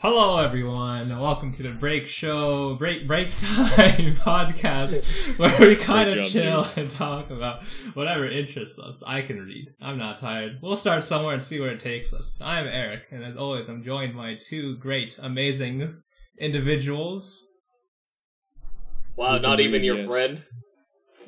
Hello, everyone. Welcome to the Break Show, Break Break Time podcast, where we kind of chill dude. and talk about whatever interests us. I can read. I'm not tired. We'll start somewhere and see where it takes us. I'm Eric, and as always, I'm joined by two great, amazing individuals. Wow, not even your yes. friend.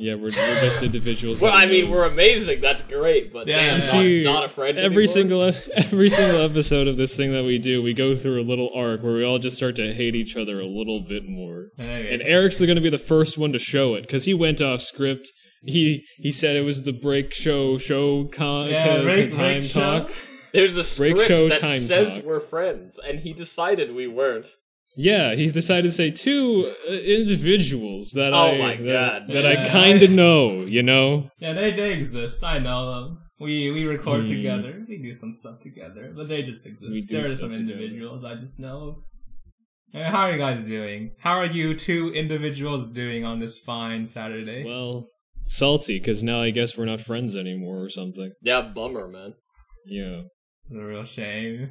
Yeah, we're, we're just individuals. Well, I mean, knows. we're amazing. That's great, but Yeah, damn, yeah. not, See, not a friend. Every anymore? single every single episode of this thing that we do, we go through a little arc where we all just start to hate each other a little bit more. Anyway, And Eric's going to be the first one to show it because he went off script. He he said it was the break show show con yeah, break, time break show. talk. There's a Break script show that time says talk. we're friends, and he decided we weren't. Yeah, he decided to say two uh, individuals that Oh I my that, God, that man. I kind of know. You know, Yeah, they they exist. I know them. We we record Hmm. together. We do some stuff together, but they just exist. We do there are stuff some together. individuals I just know. of. How are you guys doing? How are you two individuals doing on this fine Saturday? well, salty because now I guess we're not friends anymore or something. Yeah, bummer, man. Yeah. It's a real shame.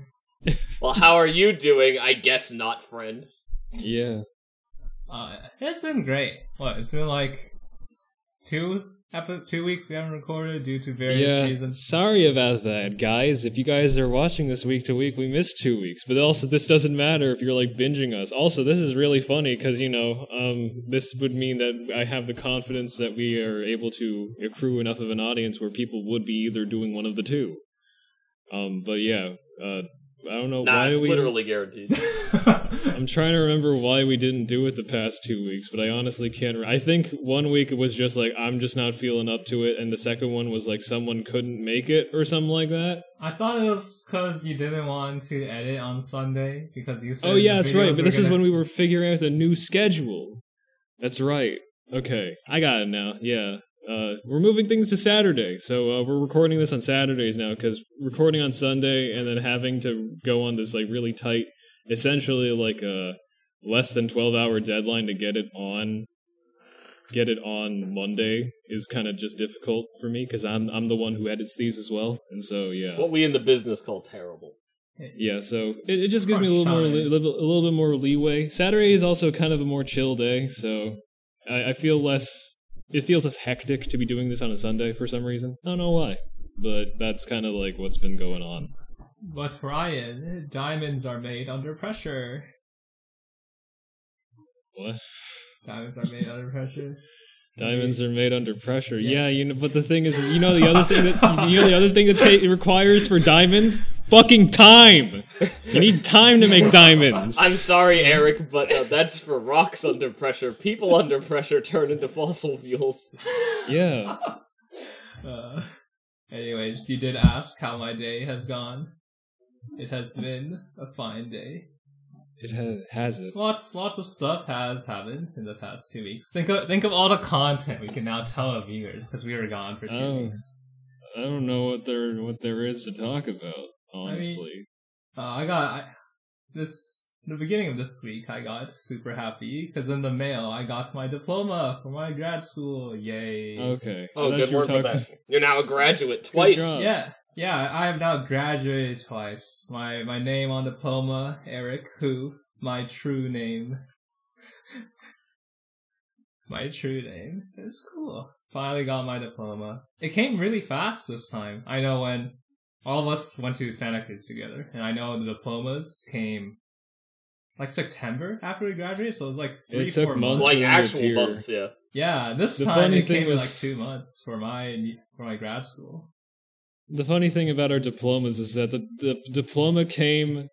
Well, how are you doing? I guess not, friend. Yeah. Uh, it's been great. What? It's been like two epi- two weeks we haven't recorded due to various Yeah. reasons. Sorry about that, guys. If you guys are watching this week to week, we missed two weeks. But also, this doesn't matter if you're like binging us. Also, this is really funny because you know, um, this would mean that I have the confidence that we are able to accrue enough of an audience where people would be either doing one of the two. Um, but yeah, uh, I don't know Nah, why it's we. literally guaranteed. I'm trying to remember why we didn't do it the past two weeks, but I honestly can't. Re- I think one week it was just like I'm just not feeling up to it, and the second one was like someone couldn't make it or something like that. I thought it was because you didn't want to edit on Sunday because you said Oh yeah, the that's right. But this is gonna- when we were figuring out the new schedule. That's right. Okay, I got it now. Yeah. Uh, we're moving things to Saturday, so uh, we're recording this on Saturdays now because recording on Sunday and then having to go on this like really tight, essentially like a less than twelve hour deadline to get it on, get it on Monday is kind of just difficult for me because I'm I'm the one who edits these as well, and so yeah. It's what we in the business call terrible. Yeah, so it, it just gives me a little Crunch more, time. li- little, a little bit more leeway. Saturday is also kind of a more chill day, so I, I feel less. It feels as hectic to be doing this on a Sunday for some reason. I don't know why, but that's kind of like what's been going on. But Ryan, diamonds are made under pressure. What? Diamonds are made under pressure. Diamonds are made under pressure. Yeah. Yeah, you know. But the thing is, you know, the other thing that you know, the other thing that ta- requires for diamonds, fucking time. You need time to make diamonds. I'm sorry, Eric, but uh, that's for rocks under pressure. People under pressure turn into fossil fuels. yeah. Uh, anyways, you did ask how my day has gone. It has been a fine day. It has, has it. Lots, lots of stuff has happened in the past two weeks. Think of, think of all the content we can now tell our viewers because we were gone for two Oh. weeks. I don't know what there what there is to talk about. Honestly, Uh, I got I, this the beginning of this week. I got super happy because in the mail I got my diploma for my grad school. Yay! okay. Oh, thought good you were work with talking- that. You're now a graduate twice. Yeah, yeah. I have now graduated twice. My my name on diploma, Eric Who. My true name. my true name. It's cool. Finally got my diploma. It came really fast this time. I know when all of us went to Santa Cruz together, and I know the diplomas came like September after we graduated, so it was like three, It took four months months. Like for you to actual appear. months, yeah. Yeah, this The time it came was- in like two months for my for my grad school. The funny thing about our diplomas is that the, the diploma came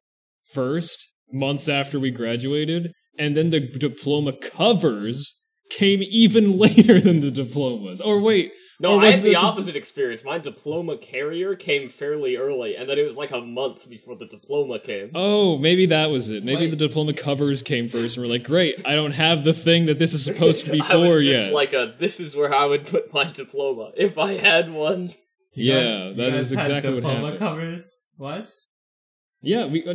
first, months after we graduated, and then the diploma covers came even later than the diplomas. Or wait, No, Or I had the, the- opposite experience. My diploma carrier came fairly early, and then it was like a month before the diploma came. oh, maybe that was it. Maybe Wait. the diploma covers came first, and we're like, great, I don't have the thing that this is supposed to be I for was just yet. like a, this is where I would put my diploma if I had one. You yeah, guys- you guys had exactly what diploma happened. covers. What? Yeah, we. Uh,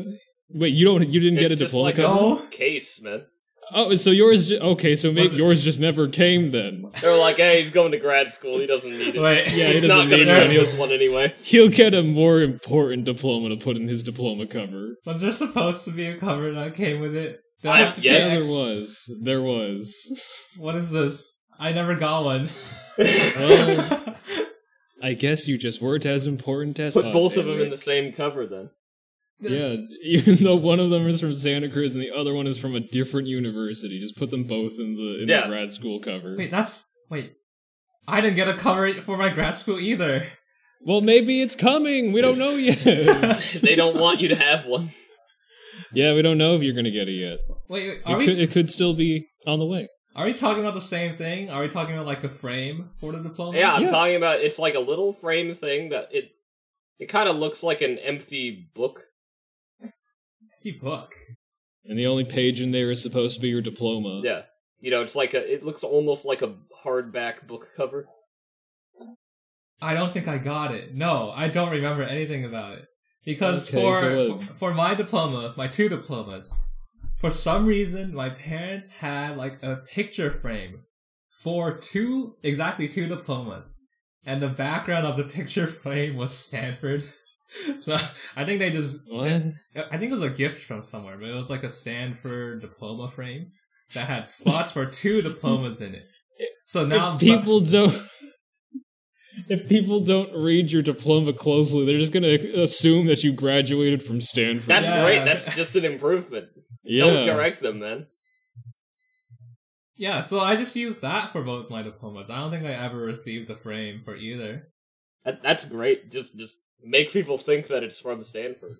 wait, you don't. You didn't It's get a diploma like cover? A case, man. Oh, so yours? Okay, so maybe yours just never came then. They're like, hey, he's going to grad school. He doesn't need it. Wait, Yeah, he he's doesn't not going need to it. need this one anyway. He'll get a more important diploma to put in his diploma cover. Was there supposed to be a cover that came with it? Did I I- have to yes. Yeah, there was. There was. What is this? I never got one. Well, I guess you just weren't as important as Put us, both of them in the same cover then. Yeah, even though one of them is from Santa Cruz and the other one is from a different university, just put them both in the in Yeah. the grad school cover. Wait, that's wait. I didn't get a cover for my grad school either. Well, maybe it's coming. We don't know yet. they don't want you to have one. yeah, we don't know if you're gonna get it yet. Wait, wait, It are could, we it could still be on the way. are we talking about the same thing? Are we talking about like the frame for the diploma? Yeah, I'm Yeah. talking about it's like a little frame thing that it it kind of looks like an empty book. Key book. And the only page in there is supposed to be your diploma. Yeah. You know, it's like a it looks almost like a hardback book cover. I don't think I got it. No, I don't remember anything about it. Because Okay, for, so for for my diploma, my two diplomas, for some reason my parents had like a picture frame for two exactly two diplomas. And the background of the picture frame was Stanford. so I think they just What? I think it was a gift from somewhere, but it was like a Stanford diploma frame that had spots for two diplomas in it. So now if people don't if people don't read your diploma closely, they're just gonna assume that you graduated from Stanford. That's Yeah. great. That's just an improvement. yeah. Don't correct them, man. Yeah, so I just used that for both my diplomas. I don't think I ever received the frame for either. That, that's great. Just just make people think that it's from Stanford.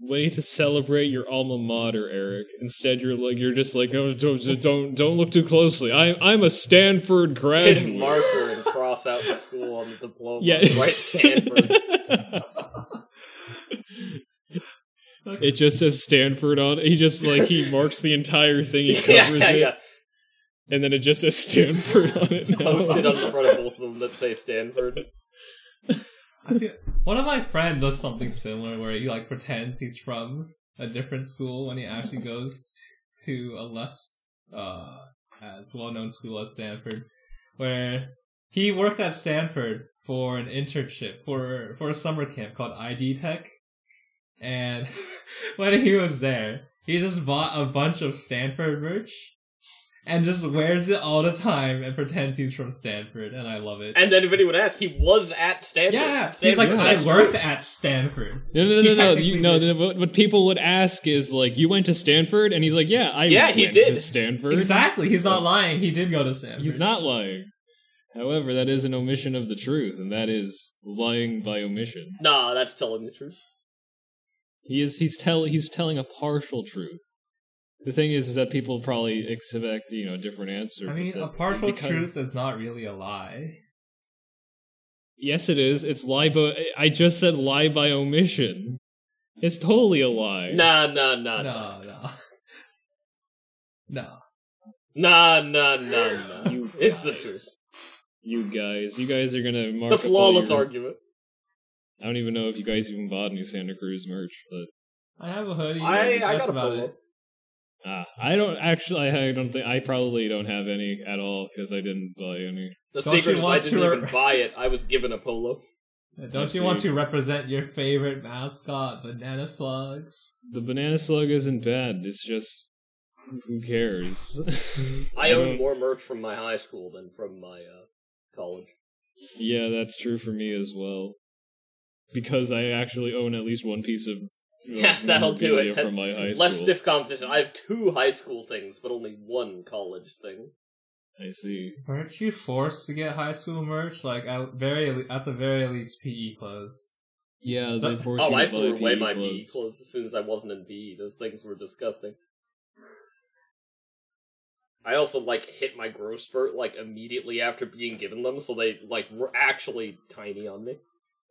Way to celebrate your alma mater, Eric. Instead, you're like you're just like oh, don't don't don't look too closely. I'm I'm a Stanford Hit graduate. marker and cross out the school on the diploma. Yeah. Right, Stanford. it just says Stanford on. He just like he marks the entire thing. He covers yeah, it, yeah. and then it just says Stanford on it. now. Posted on the front of both of them that say Stanford. One of my friends does something similar where he like pretends he's from a different school when he actually goes to a less uh as well known school as Stanford, where he worked at Stanford for an internship for for a summer camp called ID Tech, and when he was there, he just bought a bunch of Stanford merch. And just wears it all the time and pretends he's from Stanford, and I love it. And then if anyone asks, he was at Stanford. Yeah, Stanford. he's like, Yeah, I worked at Stanford. No, no, no, He no, no. You, no, did. what, what people would ask is like, you went to Stanford, and he's like, yeah, I Yeah, he went did. to Stanford. Exactly, he's not lying. He did go to Stanford. He's not lying. However, that is an omission of the truth, and that is lying by omission. Nah, that's telling the truth. He is he's tell he's telling a partial truth. The thing is, is that people probably expect you know a different answer. I mean, but a partial truth is not really a lie. Yes, it is. It's lie by. I just said lie by omission. It's totally a lie. Nah, nah, nah, nah. No, no. No. Nah, nah, nah, nah. You It's the truth. You guys, you guys are gonna mark It's a flawless your- argument. I don't even know if you guys even bought any Santa Cruz merch, but I have a hoodie. I, I got a about polo. it. Ah, I don't actually. I don't think I probably don't have any at all because I didn't buy any. The Don't secret you is I want didn't to- even buy it. I was given a polo. Don't you want to represent your favorite mascot, Banana Slugs? The banana slug isn't bad. It's just who cares? I own don't- more merch from my high school than from my uh, college. Yeah, that's true for me as well. Because I actually own at least one piece of uh, Yeah, that'll do it. from my high school. Less stiff competition. I have two high school things, but only one college thing. I see. Weren't you forced to get high school merch? Like at very at the very least, PE clothes. Yeah, they But- force Oh, you I to buy threw away PE my clothes. PE clothes as soon as I wasn't in PE. Those things were disgusting. I also like hit my growth spurt like immediately after being given them, so they like were actually tiny on me.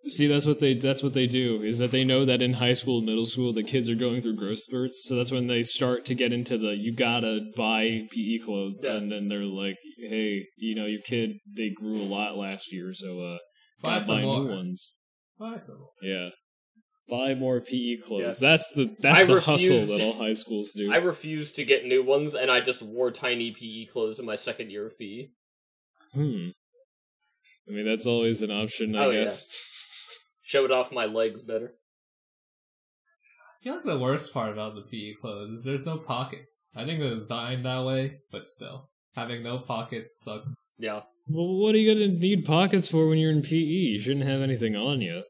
See, that's what they that's what they do is that they know that in high school, middle school, the kids are going through growth spurts. So that's when they start to get into the you gotta buy PE clothes, Yeah. and then they're like, hey, you know, your kid they grew a lot last year, so uh, Buy buy more. new ones. Buy some more. Yeah. Buy more PE clothes. Yeah. That's the that's I the hustle that all high schools do. I refused to get new ones, and I just wore tiny PE clothes in my second year of. PE. Hmm. I mean, that's always an option, I Oh, yeah. guess. Showed off my legs better. I feel like the worst part about the PE clothes is there's no pockets. I think they're designed that way, but still. Having no pockets sucks. Yeah. well, what are you gonna need pockets for when you're in PE? You shouldn't have anything on you.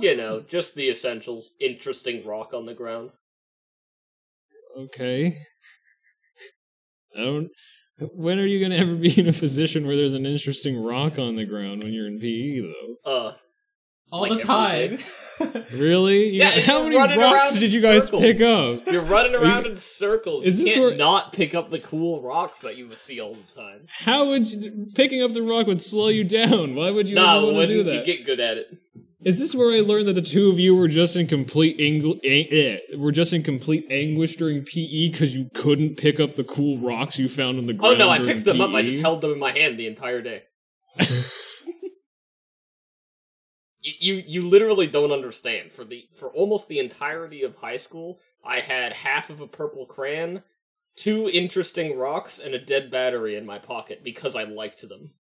You know, just the essentials. Interesting rock on the ground. Okay. I don't. When are you gonna ever be in a position where there's an interesting rock on the ground when you're in PE, though? Uh, All Like the time. Really? Yeah, You- How many rocks did you guys circles. pick up? you're running Are you- around in circles. Is you this can't where- not pick up the cool rocks that you see all the time. How would you, picking up the rock would slow you down? Why would you nah, ever want to when do you get good at it. Is this where I learned that the two of you were just in complete ang- eh, eh, were just in complete anguish during PE because you couldn't pick up the cool rocks you found on the ground? Oh no, I picked them up. I just held them in my hand the entire day. you, you you literally don't understand. For the for almost the entirety of high school, I had half of a purple crayon, two interesting rocks, and a dead battery in my pocket because I liked them.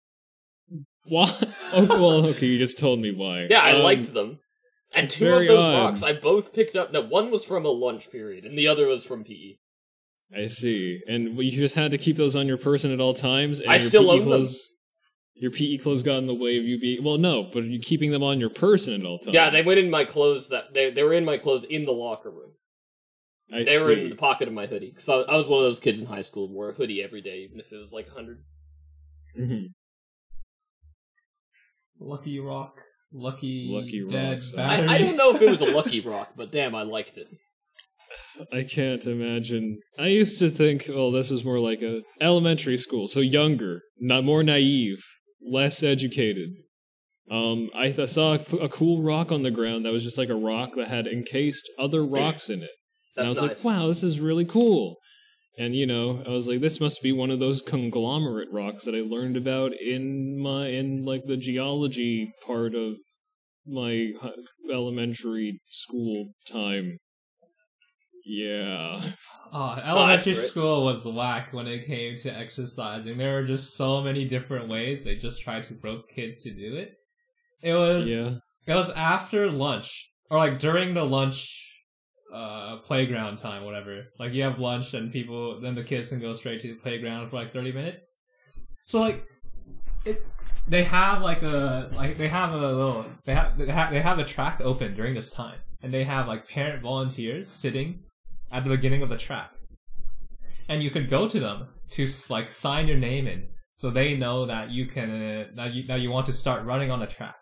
Why? Oh, well, okay, you just told me why. Yeah, I Um, liked them. And two of those odd. rocks I both picked up. No, one was from a lunch period, and the other was from. PE. I see. And you just had to keep those on your person at all times. And I still PE own them. clothes, Your PE clothes got in the way of you being. Well, no, but you keeping them on your person at all times. Yeah, they went in my clothes. That they they were in my clothes in the locker room. I see. They see. were in the pocket of my hoodie. Because I, was one of those kids in high school who wore a hoodie every day, even if it was like 100. Mhm. Lucky Rock. Lucky, Lucky Dead Rocks. Battery. I, I don't know if it was a lucky rock, but damn, I liked it. I can't imagine. I used to think, well, this was more like a elementary school, so younger, not more naive, less educated. Um, I th- saw a, f- a cool rock on the ground that was just like a rock that had encased other rocks in it. and That's I was nice. like, wow, this is really cool. And you know, I was like, this must be one of those conglomerate rocks that I learned about in my in like the geology part of my elementary school time. Yeah. Oh, elementary school was whack when it came to exercising. There were just so many different ways they just tried to rope kids to do it. It was Yeah. it was after lunch or like during the lunch uh playground time, whatever. Like you have lunch and people then the kids can go straight to the playground for like thirty minutes. So like it they have like a like they have a little they have they have they have a track open during this time. And they have like parent volunteers sitting at the beginning of the track. And you could go to them to like sign your name in. So they know that you can uh, that you that you want to start running on the track.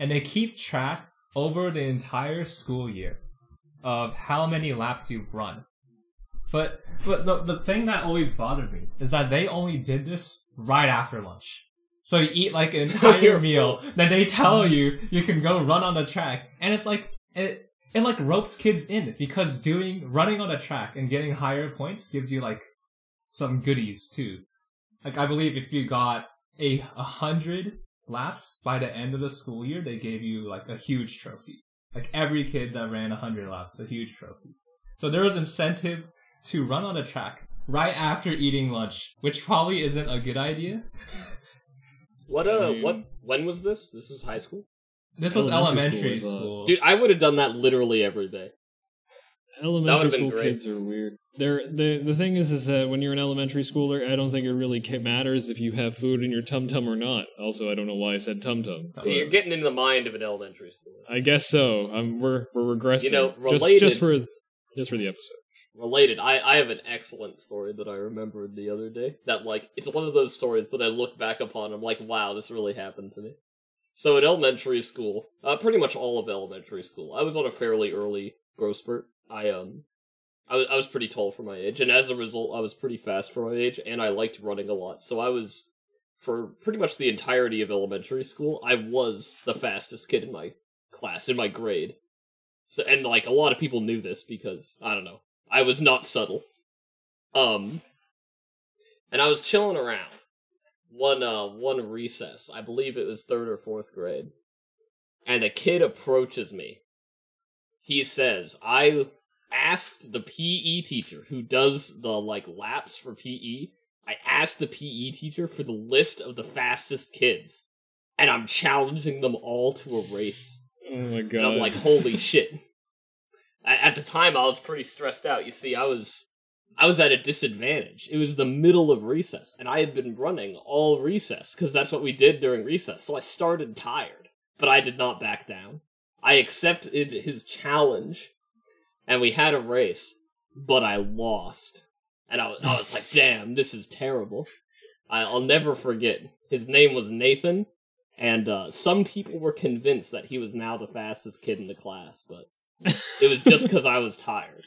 And they keep track over the entire school year of how many laps you've run but but the, the thing that always bothered me is that they only did this right after lunch so you eat like an entire meal then they tell you you can go run on the track and it's like it it like ropes kids in because doing running on a track and getting higher points gives you like some goodies too. Like I believe if you got a, a hundred laps by the end of the school year, they gave you like a huge trophy. Like every kid that ran a hundred laps, a huge trophy. So there was incentive to run on a track right after eating lunch, which probably isn't a good idea. What uh, what? When was this? This was high school, This was Elementary elementary school, school. dude. I would have done that literally every day. Elementary school great. kids are weird. They're the the thing is is that when you're an elementary schooler, I don't think it really matters if you have food in your tum tum or not. Also, I don't know why I said tum tum. You're getting into the mind of an elementary school. I guess so. Um, we're we're regressing. You know, just related- just for just for the episode. Related, I I have an excellent story that I remembered the other day. That like it's one of those stories that I look back upon. I'm like, wow, this really happened to me. So in elementary school, uh, pretty much all of elementary school, I was on a fairly early growth spurt. I um, I was I was pretty tall for my age, and as a result, I was pretty fast for my age, and I liked running a lot. So I was, for pretty much the entirety of elementary school, I was the fastest kid in my class, in my grade. So and like a lot of people knew this because I don't know, I was not subtle. Um, and I was chilling around one uh one recess. I believe it was third or fourth grade. and a kid approaches me. He says, I asked the PE teacher who does the like laps for PE. I asked the PE teacher for the list of the fastest kids, and I'm challenging them all to a race. Oh my god. And I'm like, holy shit. At at the time, I was pretty stressed out. You see, I was I was at a disadvantage. It was the middle of recess, and I had been running all recess because that's what we did during recess. So I started tired, but I did not back down. I accepted his challenge, and we had a race, but I lost. And I was, I was like, damn, this is terrible. I, I'll never forget. His name was Nathan, and uh, some people were convinced that he was now the fastest kid in the class, but it was just because I was tired.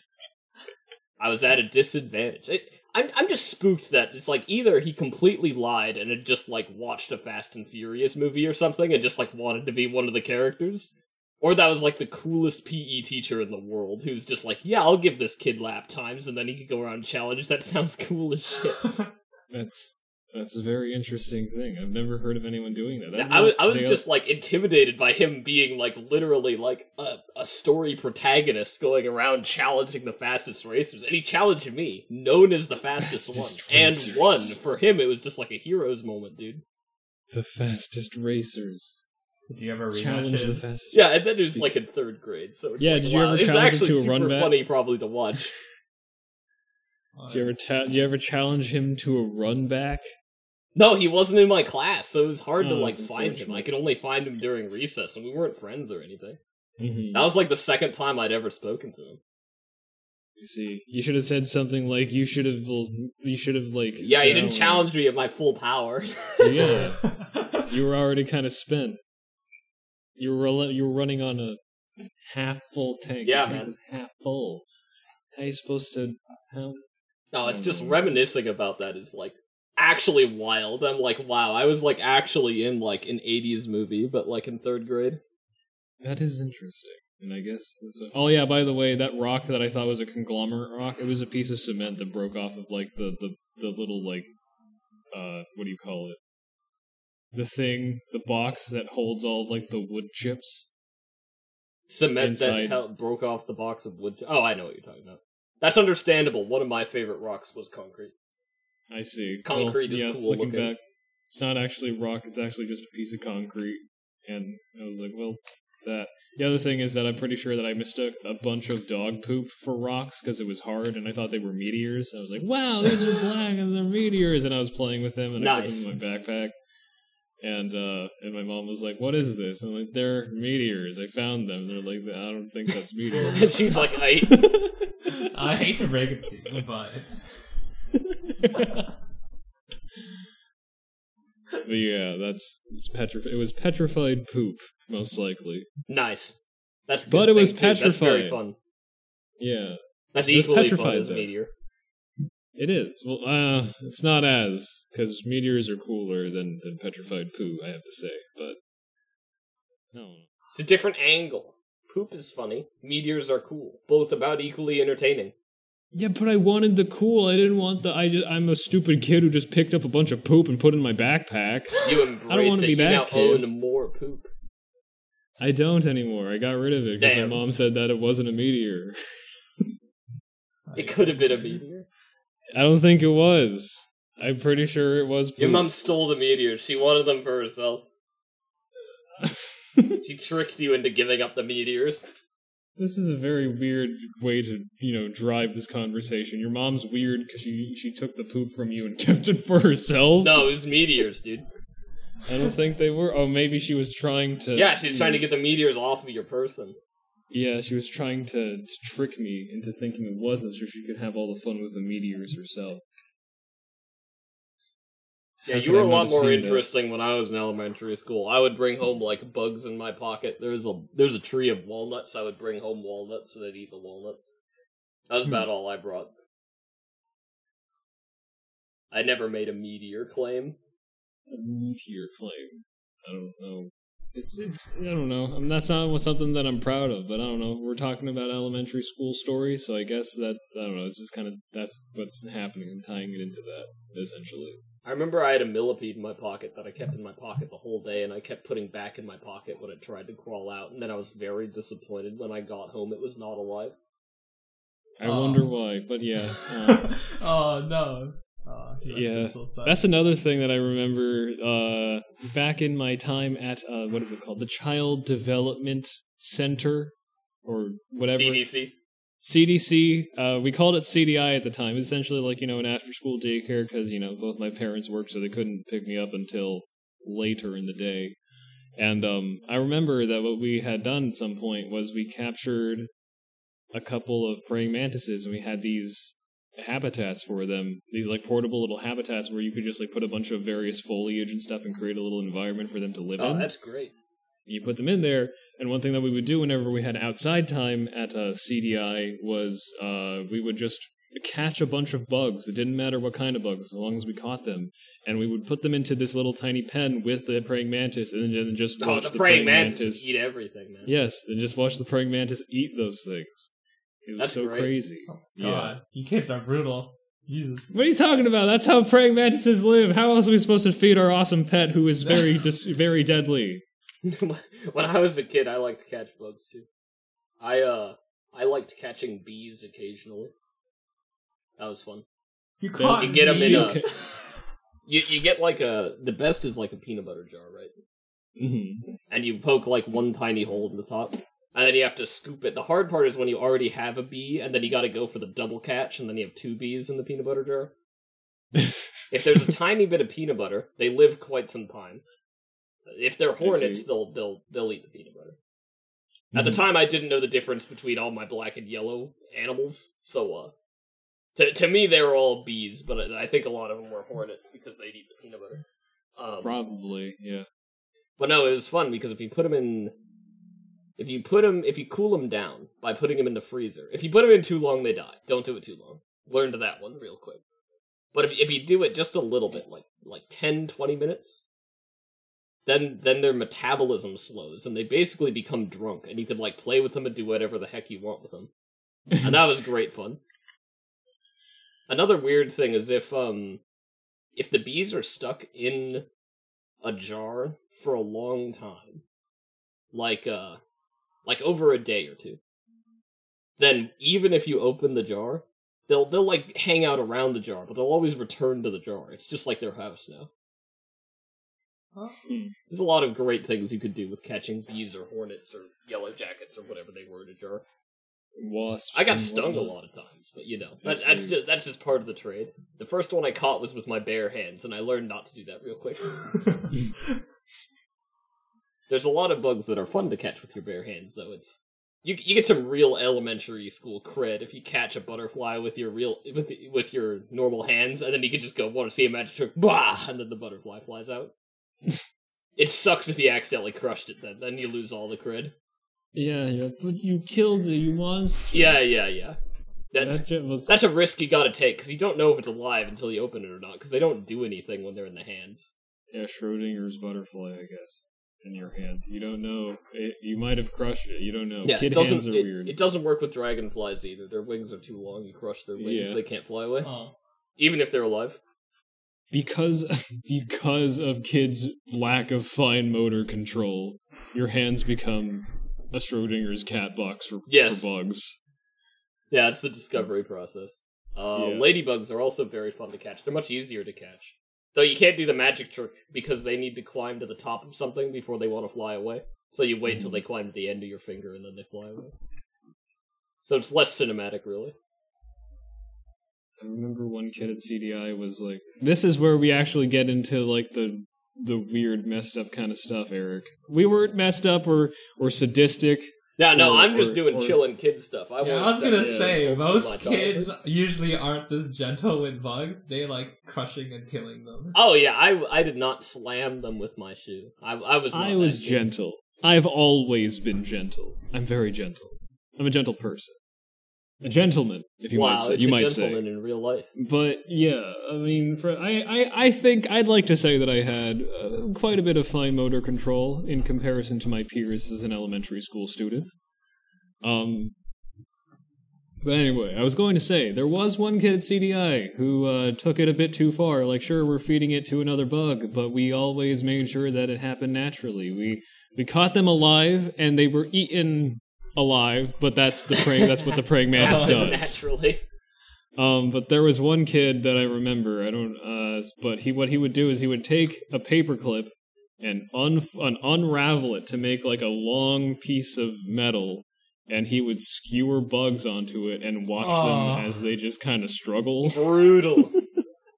I was at a disadvantage. It, I'm I'm just spooked that it's like either he completely lied and had just like watched a Fast and Furious movie or something and just like wanted to be one of the characters, or that was like the coolest PE teacher in the world who's just like, yeah, I'll give this kid lap times and then he could go around and challenge. That sounds cool as shit. That's that's a very interesting thing. I've never heard of anyone doing that. I was I was just like intimidated by him being like literally like a, a story protagonist going around challenging the fastest racers, and he challenged me, known as the fastest, Fastest one, racers. and won. For him, it was just like a hero's moment, dude. the fastest racers. Did you ever Challenge the fastest. Yeah, and then it was like in third grade, so it's Yeah, like, did you wow, ever challenge him to a super run back? funny, probably to watch. Did you ever ta- did you ever challenge him to a run back? No, he wasn't in my class, so it was hard to Oh, like find him. I could only find him during recess, and we weren't friends or anything. Mm-hmm. That was like the second time I'd ever spoken to him. You see, you should have said something like, "You should have, you should have like." Yeah, he didn't challenge me at my full power. Yeah, you were already kind of spent. You were rel- you were running on a half full tank. Yeah, tank man. half full. How are you supposed to? How? No, it's Oh, just no. reminiscing about that is like actually wild. I'm like, wow, I was like actually in like an 80s movie, but like in third grade. That is interesting. And I guess that's what... Oh yeah, by the way, that rock that I thought was a conglomerate rock, it was a piece of cement that broke off of like the the, the little like uh what do you call it? The thing, the box that holds all like the wood chips. Cement Inside. that broke off the box of wood. Oh, I know what you're talking about. That's understandable. One of my favorite rocks was concrete. I see. Concrete well, is yeah, cool looking looking. back, it's not actually rock, it's actually just a piece of concrete. And I was like, well, that. The other thing is that I'm pretty sure that I mistook a bunch of dog poop for rocks because it was hard and I thought they were meteors. I was like, wow, these are black and they're meteors. And I was playing with them and Nice. I put them in my backpack. And uh, and my mom was like, "What is this?" And I'm like, "They're meteors. I found them." They're like, "I don't think that's and meteors." she's like, I. I hate to break it to you, but but yeah, that's it's petrified. It was petrified poop, most likely. nice. That's a But it was thing, too. That's very petrified. fun. Yeah, That's It was equally fun petrified, as though. Meteor. It is. Well, uh, it's not as because meteors are cooler than than petrified poo. I have to say, but no. It's a different angle. Poop is funny. Meteors are cool. Both about equally entertaining. Yeah, but I wanted the cool. I didn't want the. I, I'm a stupid kid who just picked up a bunch of poop and put it in my backpack. You embrace wanna it. be you that now kid. own more poop. I don't anymore. I got rid of it because my mom said that it wasn't a meteor. It could have been a meteor. I don't think it was. I'm pretty sure it was. Poop. Your mom stole the meteors. She wanted them for herself. She tricked you into giving up the meteors. This is a very weird way to, you know, drive this conversation. Your mom's weird because she she took the poop from you and kept it for herself. No, it was meteors, dude. I don't think they were. Oh, maybe she was trying to. Yeah, she was trying to mm. get the meteors off of your person. Yeah, she was trying to, to trick me into thinking it wasn't, so she could have all the fun with the meteors herself. Yeah, How you were I a lot more that? interesting when I was in elementary school. I would bring home like bugs in my pocket. There's a there's a tree of walnuts. I would bring home walnuts and I'd eat the walnuts. That was Hmm. about all I brought. I never made a meteor claim. A meteor claim. I don't know. It's it's I don't know. I mean, that's not something that I'm proud of, but I don't know. We're talking about elementary school stories, so I guess that's I don't know. It's just kind of that's what's happening and tying it into that essentially. I remember I had a millipede in my pocket that I kept in my pocket the whole day, and I kept putting back in my pocket when it tried to crawl out, and then I was very disappointed when I got home it was not alive. I Oh. wonder why, but yeah. uh, oh no. He must be Yeah. so. That's another thing that I remember uh, back in my time at uh, what is it called? The Child Development Center or whatever. CDC. CDC. Uh, we called it CDI at the time. Essentially, like you know, an after-school daycare because you know both my parents worked, so they couldn't pick me up until later in the day. And um, I remember that what we had done at some point was we captured a couple of praying mantises, and we had these habitats for them. These like portable little habitats where you could just like put a bunch of various foliage and stuff and create a little environment for them to live Oh, in Oh, that's great. you put them in there. And one thing that we would do whenever we had outside time at uh, CDI was uh, we would just catch a bunch of bugs. It didn't matter what kind of bugs, as long as we caught them. And we would put them into this little tiny pen with the praying mantis, and then just Oh, watch the praying mantis mantis. eat everything, man. Yes, and just watch the praying mantis eat those things. It was That's so great. crazy. Yeah. God, you kids are brutal. Jesus. What are you talking about? That's how praying mantises live. How else are we supposed to feed our awesome pet who is very dis- very deadly? when I was a kid, I liked to catch bugs too. I uh, I liked catching bees occasionally. That was fun. You Then caught you get 'em in me. a- You you get like a the best is like a peanut butter jar, right? hmm And you poke like one tiny hole in the top, and then you have to scoop it. The hard part is when you already have a bee, and then you got to go for the double catch, and then you have two bees in the peanut butter jar. if there's a tiny bit of peanut butter, they live quite some time. If they're hornets, they'll they'll they'll eat the peanut butter. At the time, I didn't know the difference between all my black and yellow animals, so uh, to to me they were all bees, but I think a lot of them were hornets because they'd eat the peanut butter. Um, Probably, yeah. but no, it was fun because if you put them in, if you put them, if you cool them down by putting them in the freezer, if you put them in too long, they die. Don't do it too long. Learn to that one real quick. But if if you do it just a little bit, like like 10, 20 minutes, then then their metabolism slows and they basically become drunk, and you can like play with them and do whatever the heck you want with them. and that was great fun. Another weird thing is if um if the bees are stuck in a jar for a long time, like uh like over a day or two, then even if you open the jar, they'll they'll like hang out around the jar, but they'll always return to the jar. It's just like their house now. Huh? There's a lot of great things you could do with catching bees or hornets or yellow jackets or whatever they were in a jar. Wasps. I got stung a lot of times, but you know that, that's just, that's just part of the trade. The first one I caught was with my bare hands, and I learned not to do that real quick. There's a lot of bugs that are fun to catch with your bare hands, though. It's you you get some real elementary school cred if you catch a butterfly with your real with with your normal hands, and then you can just go want to see a magic trick, bah, and then the butterfly flies out. it sucks if you accidentally crushed it. Then then you lose all the cred. Yeah, yeah. But you killed it, you monster. Yeah, yeah, yeah. That, That was. That's a risk you gotta take, because you don't know if it's alive until you open it or not, because they don't do anything when they're in the hands. yeah, Schrodinger's butterfly, I guess, in your hand. You don't know. It, you might have crushed it. You don't know. it Kid doesn't, hands are it, weird. it doesn't work with dragonflies either. Their wings are too long, you crush their wings, Yeah. they can't fly away. oh. Even if they're alive. because because of kids' lack of fine motor control, your hands become a Schrodinger's cat box for, Yes. for bugs. Yeah, it's the discovery process. Uh, Yeah. Ladybugs are also very fun to catch. They're much easier to catch. Though you can't do the magic trick because they need to climb to the top of something before they want to fly away. So you wait till they mm. climb to the end of your finger and then they fly away. So it's less cinematic, really. I remember one kid at CDI was like, "This is where we actually get into like the the weird, messed up kind of stuff." Eric, we weren't messed up or or sadistic. Yeah, no, Or- I'm just or- doing or- chilling kid stuff. I, Yeah, I was gonna say most uh, kids usually aren't this gentle with bugs. They like crushing and killing them. Oh yeah, I I did not slam them with my shoe. I I was. Not I was kid. gentle. I've always been gentle. I'm very gentle. I'm a gentle person, a gentleman, if you wow, might say. You a might gentleman say. in real life. But yeah, I mean, for I, I, I think I'd like to say that I had uh, quite a bit of fine motor control in comparison to my peers as an elementary school student. Um, But anyway, I was going to say there was one kid at CDI who uh, took it a bit too far. Like, sure, we're feeding it to another bug, but we always made sure that it happened naturally. We we caught them alive, and they were eaten alive. But that's the praying. that's what the praying mantis does. Naturally. Um, but there was one kid that I remember. I don't. Uh, but he what he would do is he would take a paperclip and un and unravel it to make like a long piece of metal, and he would skewer bugs onto it and watch Oh. them as they just kind of struggle. Brutal.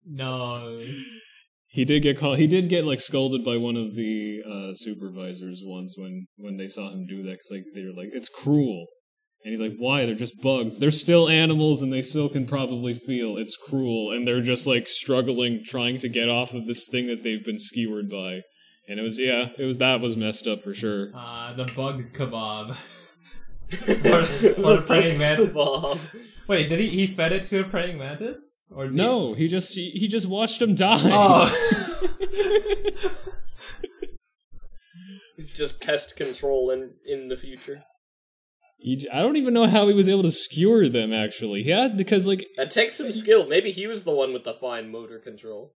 No. He did get called. He did get like scolded by one of the uh, supervisors once when when they saw him do that. Cause like they were like, "It's cruel," and he's like, "Why? They're just bugs. They're still animals, and they still can probably feel. It's cruel, and they're just like struggling, trying to get off of this thing that they've been skewered by." And it was yeah, it was that was messed up for sure. Uh, the bug kebab. What- what a praying mantis. Bob. Wait, did he he fed it to a praying mantis? Or No, he just he, he just watched him die. Oh. It's just pest control in in the future. He, I don't even know how he was able to skewer them. Actually, yeah, because like That takes some skill. Maybe he was the one with the fine motor control.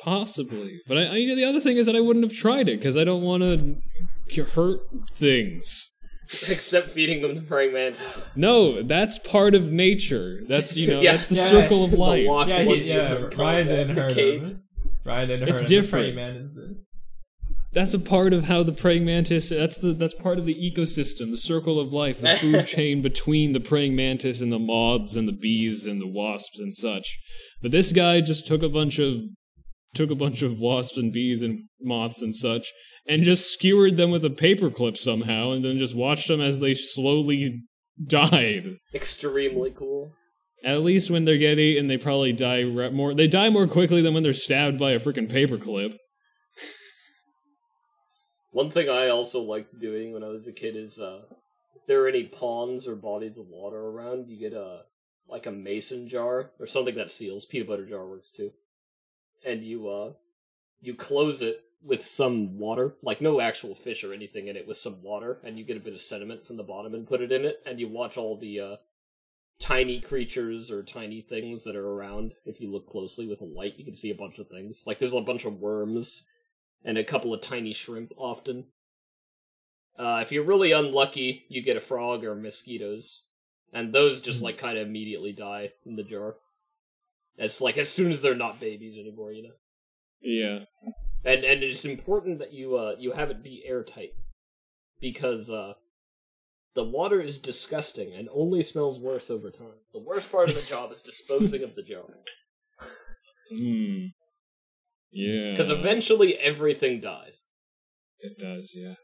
Possibly, but I, I, the other thing is that I wouldn't have tried it because I don't want to hurt things. Except feeding them to praying mantis. No, that's part of nature. That's you know Yeah. that's the Yeah. circle of life. locked yeah, he, yeah. Ryan didn't hurt him. Ryan didn't It's hurt him. different. The praying mantis. That's a part of how the praying mantis. That's the that's part of the ecosystem, the circle of life, the food chain between the praying mantis and the moths and the bees and the wasps and such. But this guy just took a bunch of took a bunch of wasps and bees and moths and such and just skewered them with a paperclip somehow and then just watched them as they slowly died. Extremely cool. At least when they're get eaten, they probably die re- more. They die more quickly than when they're stabbed by a freaking paperclip. One thing I also liked doing when I was a kid is uh if there are any ponds or bodies of water around, you get a like a mason jar or something that seals. Peanut butter jar works too. And you uh you close it with some water, like no actual fish or anything in it, with some water, and you get a bit of sediment from the bottom and put it in it, and you watch all the uh tiny creatures or tiny things that are around. If you look closely with a light, you can see a bunch of things. Like there's a bunch of worms and a couple of tiny shrimp often. Uh, if you're really unlucky, you get a frog or mosquitoes, and those just like kind of immediately die in the jar. It's like as soon as they're not babies anymore, you know. Yeah. And and it's important that you uh you have it be airtight because uh the water is disgusting and only smells worse over time. The worst part of the job is disposing of the jar Hmm. Yeah. because eventually everything dies. it does. Yeah.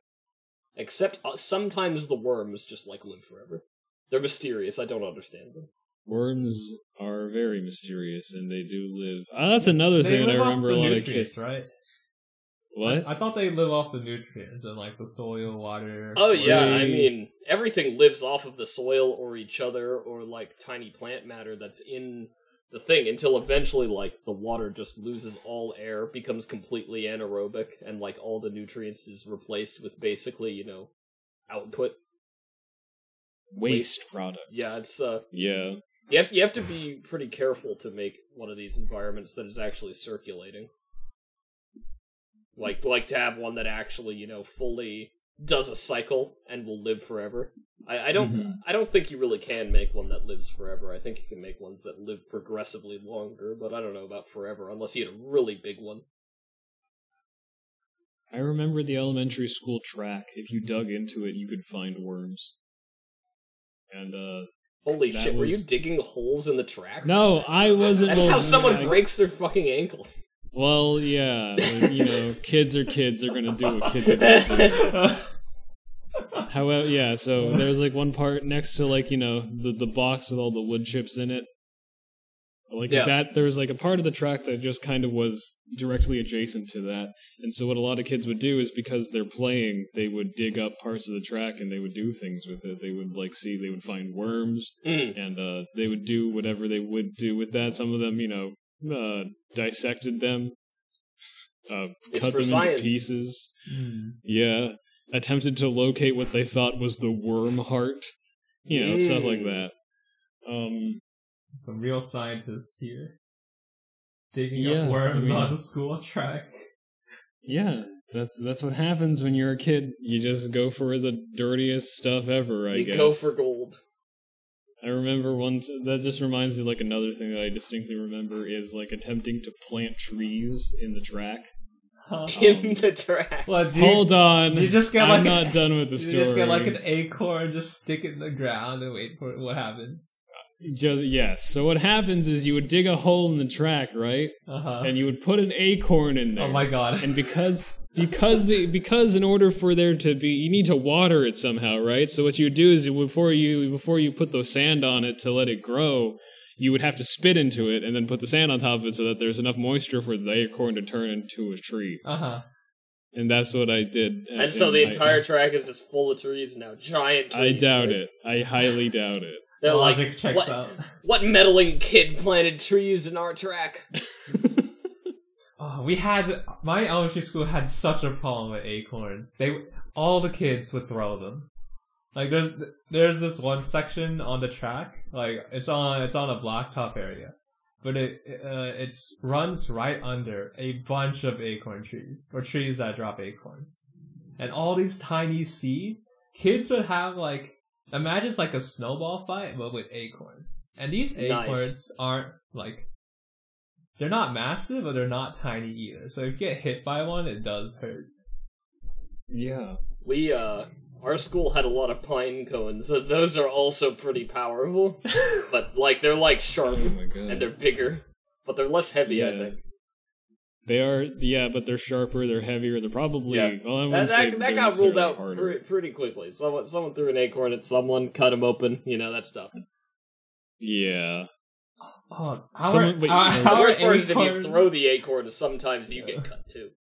Except uh, sometimes the worms just like live forever. They're mysterious. I don't understand them. Worms are very mysterious, and they do live. Ah, that's another They thing that I remember a lot of kids. right? What? I thought they live off the nutrients and like the soil, water. Oh yeah, I mean everything lives off of the soil or each other or like tiny plant matter that's in the thing until eventually like the water just loses all air, becomes completely anaerobic, and like all the nutrients is replaced with basically you know output. Waste products. Yeah, it's uh Yeah. you have you have to be pretty careful to make one of these environments that is actually circulating. Like like to have one that actually you know fully does a cycle and will live forever. I, I don't Mhm. I don't think you really can make one that lives forever. I think you can make ones that live progressively longer, but I don't know about forever unless you had a really big one. I remember the elementary school track. If you dug into it, you could find worms. And uh Holy shit! Were you digging holes in the track? no, I wasn't. That's how someone I- breaks their fucking ankle. Well, yeah, but, you know, kids are kids. They're gonna do what kids are gonna do. However, yeah. So there was like one part next to like you know the the box with all the wood chips in it. Like Yeah. that, there was like a part of the track that just kind of was directly adjacent to that. And so what a lot of kids would do is because they're playing, they would dig up parts of the track and they would do things with it. They would like see, they would find worms Mm. and uh, they would do whatever they would do with that. Some of them, you know, uh, dissected them, uh, cut them science. into pieces. Hmm. Yeah, attempted to locate what they thought was the worm heart. You know, stuff like Mm. that. Um, Some real scientists here. Digging Yeah, up worms I mean- on the school track. yeah, that's that's what happens when you're a kid. You just go for the dirtiest stuff ever. I you guess. go for gold. I remember once. That just reminds me like another thing that I distinctly remember is like attempting to plant trees in the track. Huh? In the track. What, do you, Hold on, you just get like I'm like not an- done with the you story. just get like an acorn, just stick it in the ground and wait for what happens. Just yes. So what happens is you would dig a hole in the track, right? Uh huh. And you would put an acorn in there. Oh my god. and because because the because in order for there to be you need to water it somehow right so what you would do is before you before you put the sand on it to let it grow you would have to spit into it and then put the sand on top of it so that there's enough moisture for the acorn to turn into a tree Uh huh. and that's what i did And so the entire track is just full of trees now. Giant trees. i doubt right? it i highly doubt it They're like, Logic checks what, out. what meddling kid planted trees in our track? Oh, we had my elementary school had such a problem with acorns. They all the kids would throw them. Like there's there's this one section on the track, like it's on it's on a blacktop area, but it uh, it's runs right under a bunch of acorn trees or trees that drop acorns, and all these tiny seeds. Kids would have like imagine it's like a snowball fight but with acorns, and these Nice. acorns aren't like they're not massive, but they're not tiny either. So if you get hit by one, it does hurt. yeah We, uh, our school had a lot of pine cones, so those are also pretty powerful. but, like, they're, like, sharp, oh and they're bigger. But they're less heavy, I think. they are yeah but they're sharper they're heavier they're probably Yeah. well i That, that, that got ruled out harder. pretty, pretty quickly. Someone, someone threw an acorn at someone, cut him open, you know, that stuff. yeah Oh, how Someone- are, wait, uh, so- The worst part is if you throw the acorn, sometimes you get cut too.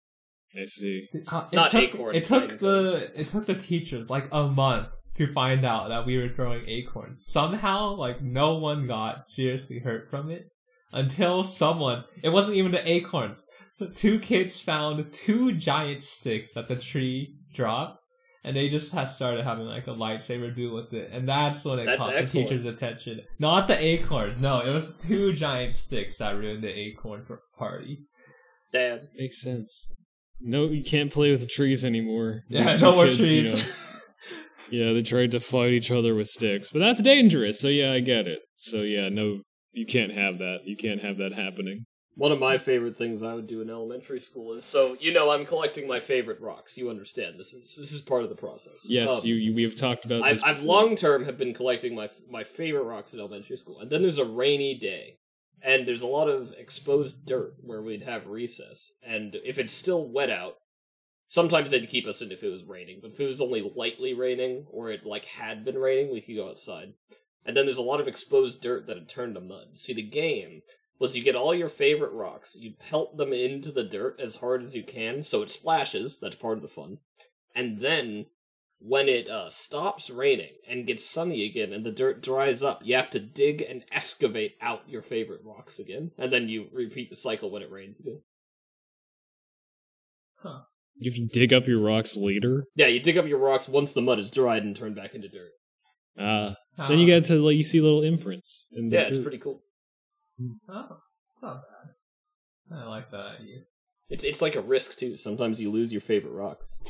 i see Uh, it Not took, acorn, It took pine the it took the teachers like a month to find out that we were throwing acorns. Somehow, like no one got seriously hurt from it until someone. It wasn't even the acorns. So two kids found two giant sticks that the tree dropped, and they just had started having like a lightsaber duel with it, and that's when it That's caught excellent. the teacher's attention. Not the acorns. No, it was two giant sticks that ruined the acorn for party. Damn. Makes sense. No, you can't play with the trees anymore. Yeah, These no more kids, you trees. know, yeah, they tried to fight each other with sticks, but that's dangerous. So yeah, I get it. So yeah, no, you can't have that. You can't have that happening. One of my favorite things I would do in elementary school is so you know I'm collecting my favorite rocks. You understand this is this is part of the process. Yes, Um, you, you. We have talked about I've. I've long term have been collecting my my favorite rocks in elementary school, and then there's a rainy day, and there's a lot of exposed dirt where we'd have recess, and if it's still wet out, sometimes they'd keep us in if it was raining, but if it was only lightly raining or it like had been raining, we could go outside. And then there's a lot of exposed dirt that had turned to mud. See, the game was you get all your favorite rocks, you pelt them into the dirt as hard as you can, so it splashes. That's part of the fun. And then when it uh, stops raining and gets sunny again and the dirt dries up, you have to dig and excavate out your favorite rocks again, and then you repeat the cycle when it rains again. Huh. You have to dig up your rocks later. Yeah, you dig up your rocks once the mud is dried and turned back into dirt. Uh, How- then you get to like you see little imprints. In the Yeah, it's pretty cool. Hmm. Oh, not bad. I like that idea. It's it's like a risk too. Sometimes you lose your favorite rocks.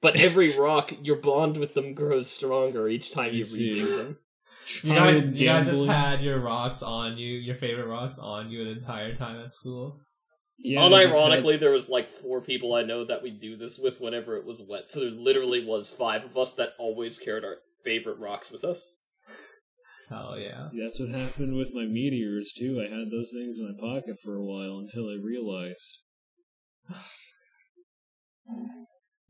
But every rock, your bond with them grows stronger each time I you see. them. You guys, you guys just had your rocks on you, your favorite rocks on you the entire time at school. Yeah, I just had- Unironically, there was like four people I know that we do this with whenever it was wet. So there literally was five of us that always carried our favorite rocks with us. Hell yeah. That's what happened with my meteors too. I had those things in my pocket for a while until I realized.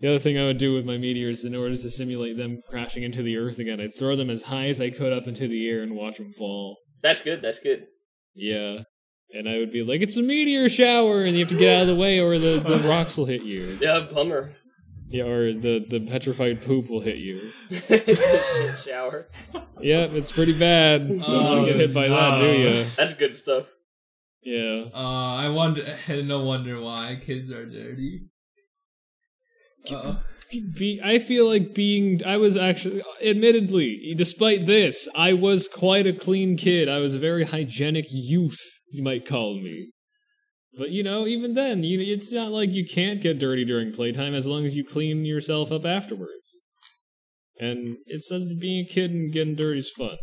The other thing I would do with my meteors in order to simulate them crashing into the earth again, I'd throw them as high as I could up into the air and watch them fall. That's good. That's good. Yeah. And I would be like, it's a meteor shower, and you have to get out of the way or the, the rocks will hit you. Yeah, bummer. Yeah, or the, the petrified poop will hit you. it's a shit shower. Yep, it's pretty bad. You don't want to get hit by that, do you? That's good stuff. Yeah. Uh, I wonder, no wonder why kids are dirty. Uh-oh. Be, I feel like being. I was actually, admittedly, despite this, I was quite a clean kid. I was a very hygienic youth, you might call me. But you know, even then, you, it's not like you can't get dirty during playtime as long as you clean yourself up afterwards. And it's uh, being a kid and getting dirty is fun.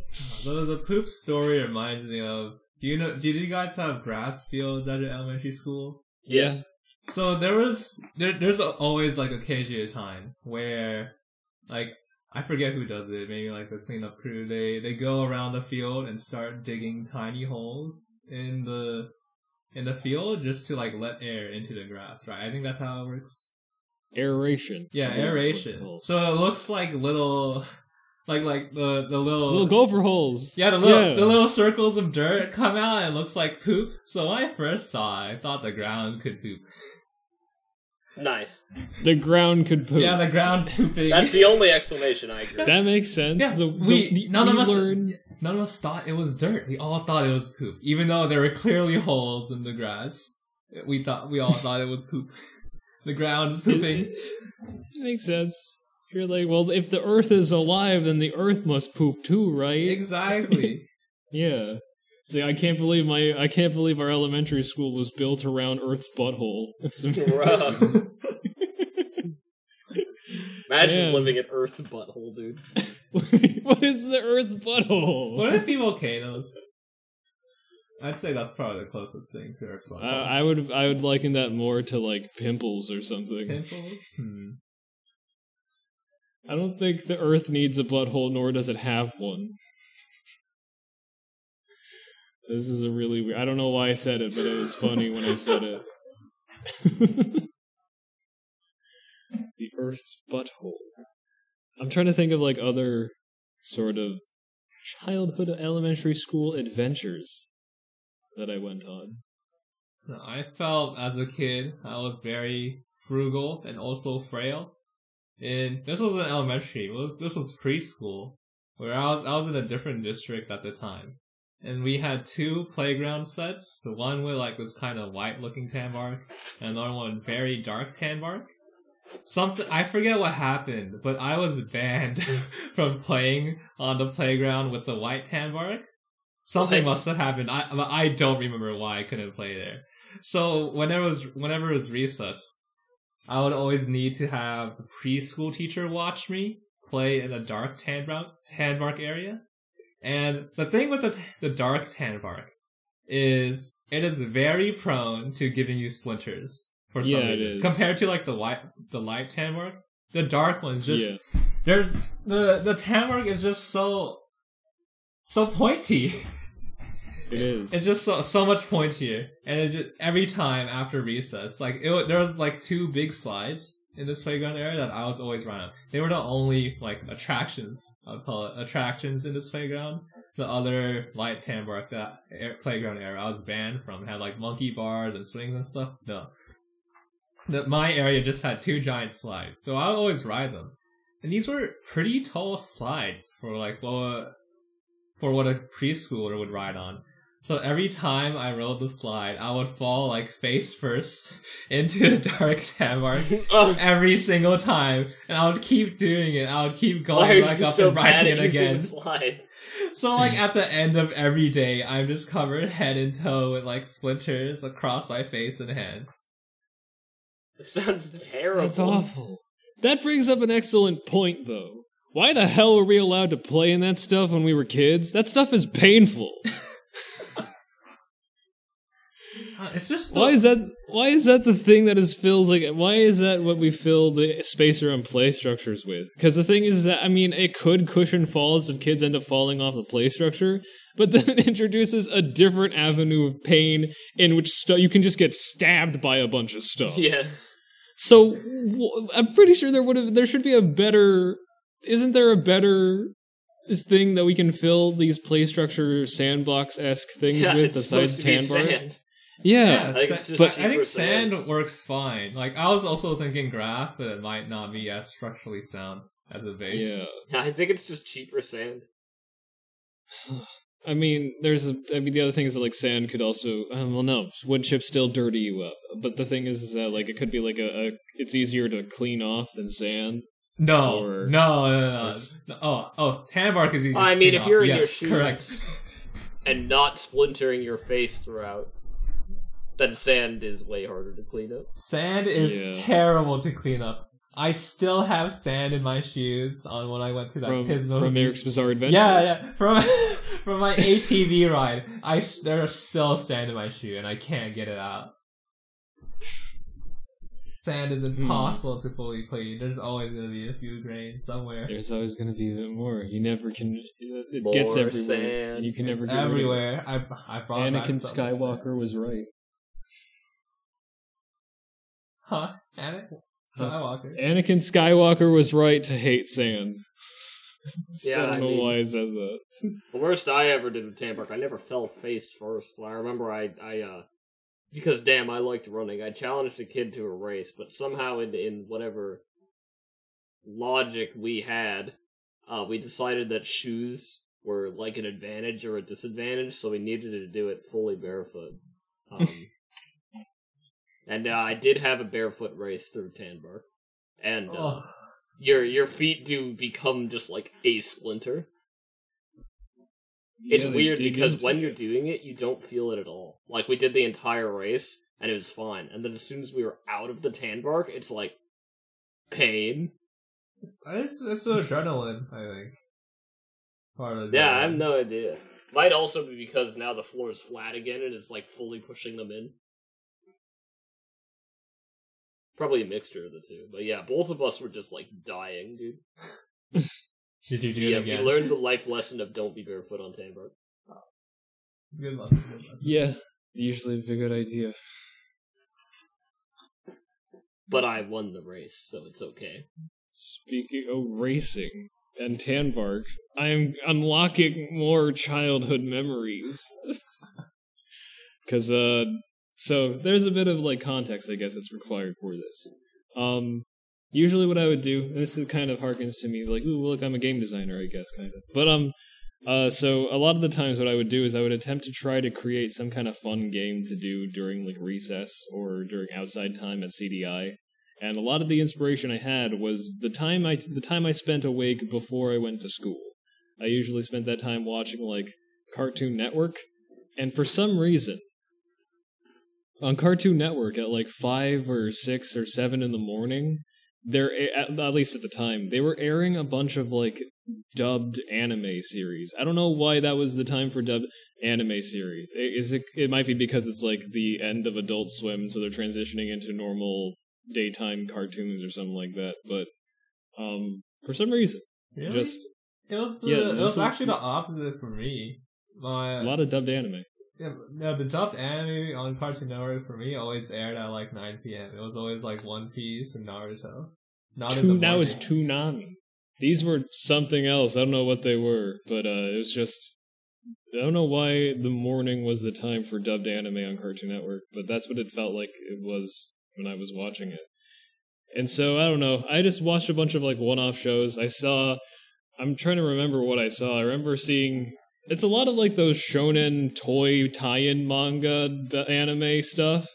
The the poop story reminds me of. Do you know? Did you guys have grass fields at your elementary school? Yes. So there was there, there's always like occasionally a time where like I forget who does it. Maybe like the cleanup crew. They they go around the field and start digging tiny holes in the in the field just to like let air into the grass. Right. I think that's how it works. Aeration. Yeah, I believe that's what it's aeration. So it looks like little, like like the the little Little gopher holes. yeah the little Yeah. the little circles of dirt come out and looks like poop. So when I first saw it, I thought the ground could poop. Nice. The ground could poop. Yeah, the ground's pooping. That's the only explanation I agree. that makes sense. Yeah, the, we- the- none of us- learn- None of us thought it was dirt. We all thought it was poop, even though there were clearly holes in the grass. We thought we all thought it was poop. The ground is pooping. Makes sense. You're like, well, if the Earth is alive, then the Earth must poop too, right? exactly. Yeah. See, I can't believe my I can't believe our elementary school was built around Earth's butthole. It's Bruh. Imagine Man. living in Earth's butthole, dude. what is the Earth's butthole? What if be volcanoes? I'd say that's probably the closest thing to Earth's Uh, butthole. I would I would liken that more to like pimples or something. Pimples? Hmm. I don't think the Earth needs a butthole, nor does it have one. This is a really weird. I don't know why I said it, but it was funny when I said it. the Earth's butthole. I'm trying to think of like other sort of childhood elementary school adventures that I went on. I felt as a kid I was very frugal and also frail. And this was an elementary. Was this was preschool, where I was I was in a different district at the time, and we had two playground sets. The one with like this kind of white looking tan bark, and another one very dark tan bark. Something I forget what happened, but I was banned from playing on the playground with the white tan bark. Something Why? must have happened. I I don't remember why I couldn't play there. So whenever it was whenever it was recess, I would always need to have the preschool teacher watch me play in the dark tan bark, tan bark area. And the thing with the t- the dark tan bark is it is very prone to giving you splinters for some Yeah, it reason. is. Compared to like the white the light tan bark, the dark one's just yeah. there the the tan bark is just so so pointy. It is. It's just so, so much pointier, and it's just every time after recess, like it, there was like two big slides in this playground area that I was always running. They were the only like attractions I'd call it attractions in this playground. The other light tan bark that air, playground area I was banned from had like monkey bars and swings and stuff. No, the, my area just had two giant slides, so I would always ride them. And these were pretty tall slides for like what for what a preschooler would ride on. So every time I rode the slide, I would fall like face first into the dark oh, every single time, and I would keep doing it. I would keep going back up so and riding it again. So like at the end of every day, I'm just covered head and toe with like splinters across my face and hands. This sounds terrible. That's awful. That brings up an excellent point, though. Why the hell were we allowed to play in that stuff when we were kids? That stuff is painful. Uh, It's just why is that? Why is that the thing that is fills like? Why is that what we fill the space around play structures with? Because the thing is that I mean, it could cushion falls if kids end up falling off a play structure, but then it introduces a different avenue of pain in which stu- you can just get stabbed by a bunch of stuff. Yes. So w- I'm pretty sure there would have there should be a better isn't there a better thing that we can fill these play structure sandbox esque things Yeah, with it's besides supposed to be tan bark? sand. Yeah. Yeah, I sa- but I think sand. sand works fine. Like I was also thinking grass, but it might not be as structurally sound as a base. Yeah. Yeah, I think it's just cheaper sand. I mean, there's a. I mean, the other thing is that like sand could also. Um, well, no, wood chips still dirty you up. but the thing is, is that like it could be like a, a it's easier to clean off than sand. No, Or- no, no, no, Yes. no. Oh, oh, tan bark is easy. I mean, clean if off. you're in your yes, shoes- correct. and not splintering your face throughout, then sand is way harder to clean up. Sand is Yeah. terrible to clean up. I still have sand in my shoes on when I went to that From, Pismo. from Eric's Bizarre Adventure. yeah, yeah, from from my ATV ride. I there's still sand in my shoe and I can't get it out. Sand is Hmm. impossible to fully clean. There's always gonna be a few grains somewhere. There's always going to be more. You never can. It More gets everywhere. sand. You can It's never get rid of it. I I brought back Anakin so sand. Skywalker was right. Huh? Anakin Skywalker. Anakin Skywalker was right to hate sand. Yeah, I don't I know mean- why I said that. The worst I ever did with Tanbark, I never fell face first, but I remember I, I, uh, because damn, I liked running. I challenged a kid to a race, but somehow in, in whatever logic we had, uh, we decided that shoes were like an advantage or a disadvantage, so we needed to do it fully barefoot. Um, and uh, I did have a barefoot race through Tanbark, and uh, Oh, your your feet do become just like a splinter. It's Yeah, weird because when it. you're doing it, you don't feel it at all. Like we did the entire race and it was fine, and then as soon as we were out of the tan bark, it's like pain. it's, it's, it's adrenaline, I think. Part of Yeah, I have no idea. Might also be because now the floor is flat again and it's like fully pushing them in. Probably a mixture of the two, but yeah, both of us were just like dying, dude. Did you do yeah, it we learned the life lesson of don't be barefoot on tan bark. Good lesson, good lesson. Yeah, usually a good idea. But I won the race, so it's okay. Speaking of racing and Tanbark, I'm unlocking more childhood memories. Cause uh so there's a bit of like context I guess that's required for this. Um usually what I would do, and this is kind of harkens to me like, ooh look, I'm a game designer, I guess, kind of. But um uh so a lot of the times what I would do is I would attempt to try to create some kind of fun game to do during like recess or during outside time at CDI and a lot of the inspiration I had was the time I the time I spent awake before I went to school. I usually spent that time watching like Cartoon Network, and for some reason, on Cartoon Network at like five or six or seven in the morning, they're at, at least at the time they were airing a bunch of like dubbed anime series. I don't know why that was the time for dubbed anime series. Is it? It might be because it's like the end of Adult Swim, so they're transitioning into normal daytime cartoons or something like that. But um, for some reason, Really? just it was yeah, uh, it was actually the opposite for me. My a lot of dubbed anime. Yeah, no, the dubbed anime on Cartoon Network for me always aired at like 9 p.m. It was always like One Piece and Naruto. Not in the Tu- that was morning. Toonami. These were something else. I don't know what they were, but uh, it was just. I don't know why the morning was the time for dubbed anime on Cartoon Network, but that's what it felt like it was when I was watching it. And so I don't know. I just watched a bunch of like one-off shows. I saw. I'm trying to remember what I saw. I remember seeing. It's a lot of like those shonen toy tie-in manga anime stuff,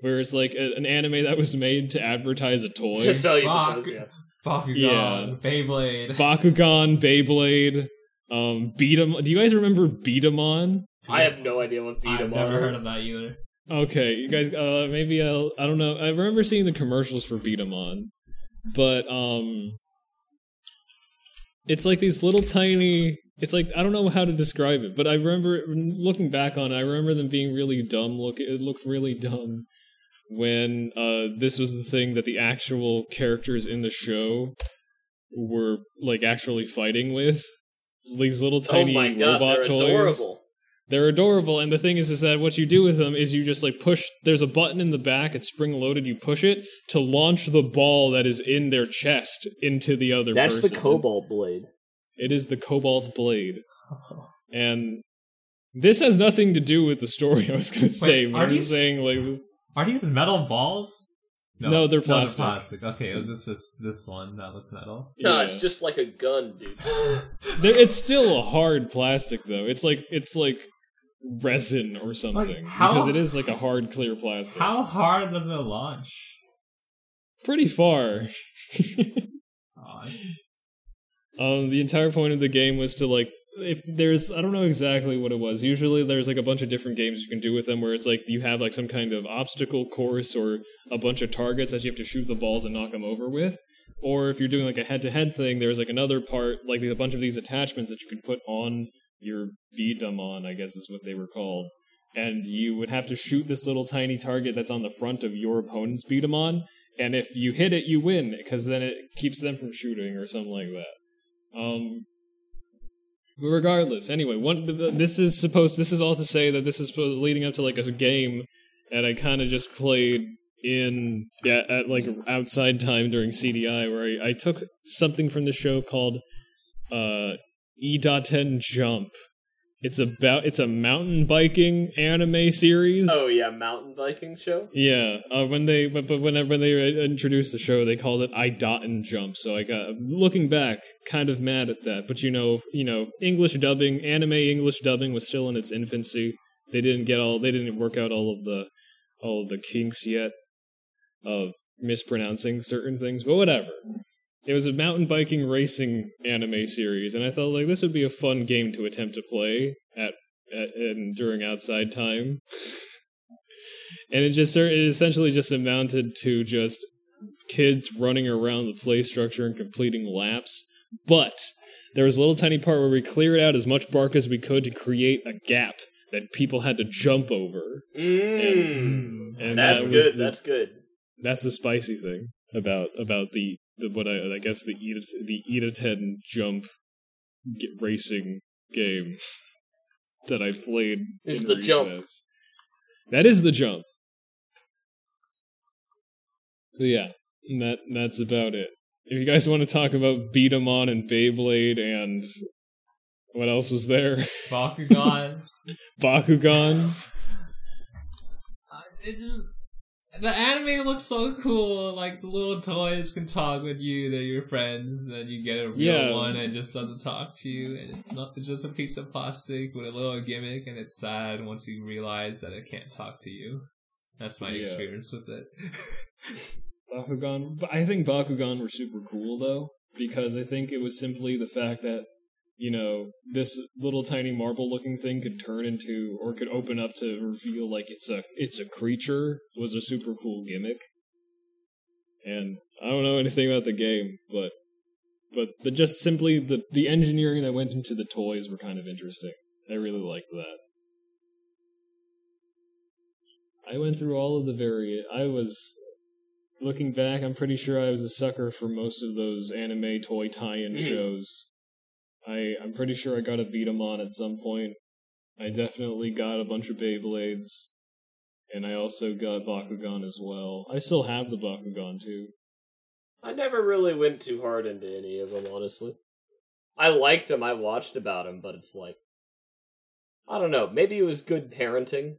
where it's like a, an anime that was made to advertise a toy. To sell you the Fuck. toys, yeah. Bakugan, Yeah. Beyblade. Bakugan, Beyblade, um, Beat 'em. Do you guys remember B-Daman? I have no idea what beat 'em I've never heard is. of that either. Okay, you guys. Uh, maybe I'll. I don't know. I remember seeing the commercials for B-Daman, but um, it's like these little tiny. It's like I don't know how to describe it, but I remember looking back on. it, I remember them being really dumb. Look, it looked really dumb when uh this was the thing that the actual characters in the show were like actually fighting with. These little Oh tiny my god, robot they're toys. adorable. They're adorable, and the thing is, is that what you do with them is you just like push. There's a button in the back; it's spring loaded. You push it to launch the ball that is in their chest into the other. That's the person. Cobalt Blade. It is the Cobalt Blade, and this has nothing to do with the story. I was going to say, but are I'm just these- saying like this. Are these metal balls? No, they're plastic. plastic. Okay, it was just, just this one that looked metal. No, yeah. it's just like a gun, dude. It's still a hard plastic though. It's like it's like resin or something how- because it is like a hard clear plastic. How hard does it launch? Pretty far. Um, the entire point of the game was to like, if there's, I don't know exactly what it was. Usually, there's like a bunch of different games you can do with them, where it's like you have like some kind of obstacle course or a bunch of targets that you have to shoot the balls and knock them over with. Or if you're doing like a head-to-head thing, there's like another part, like a bunch of these attachments that you can put on your on, I guess is what they were called. And you would have to shoot this little tiny target that's on the front of your opponent's on, and if you hit it, you win because then it keeps them from shooting or something like that. Um, but regardless, anyway, one this is supposed. This is all to say that this is leading up to like a game that I kind of just played in yeah, at like outside time during CDI, where I, I took something from the show called uh, Idaten Jump. It's about it's a mountain biking anime series. Oh yeah, mountain biking show. Yeah, uh, when they but, but when when they introduced the show, they called it I dot and jump. So I got looking back, kind of mad at that. But you know, you know, English dubbing, anime English dubbing was still in its infancy. They didn't get all, they didn't work out all of the all of the kinks yet of mispronouncing certain things. But whatever. It was a mountain biking racing anime series, and I thought like this would be a fun game to attempt to play at, at and during outside time. and it just it essentially just amounted to just kids running around the play structure and completing laps. But there was a little tiny part where we cleared out as much bark as we could to create a gap that people had to jump over. Mmm. And That's that good. the- That's good. that's the spicy thing about about the, the what I I guess the Ida the Idaten Jump get racing game that I played. Is the jump. That is the jump. But yeah, and that that's about it. If you guys want to talk about B-Daman and Beyblade and what else was there? Bakugan. Bakugan. Uh, it just, the anime looks so cool. Like the little toys can talk with you. They're your friends. Then you get a real Yeah. one and it just doesn't talk to you. And it's not. It's just a piece of plastic with a little gimmick, and it's sad once you realize that it can't talk to you. That's my Yeah. experience with it. Bakugan. But I think Bakugan were super cool though, because I think it was simply the fact that you know this little tiny marble looking thing could turn into or could open up to reveal like it's a it's a creature was a super cool gimmick. And I don't know anything about the game, but but the just simply the the engineering that went into the toys were kind of interesting. I really liked that. I went through all of the vari I was looking back, I'm pretty sure I was a sucker for most of those anime toy tie-in Mhm. shows. I I'm pretty sure I got a B-Daman at some point. I definitely got a bunch of Beyblades, and I also got Bakugan as well. I still have the Bakugan too. I never really went too hard into any of them, honestly. I liked them. I watched about them, but it's like, I don't know. Maybe it was good parenting,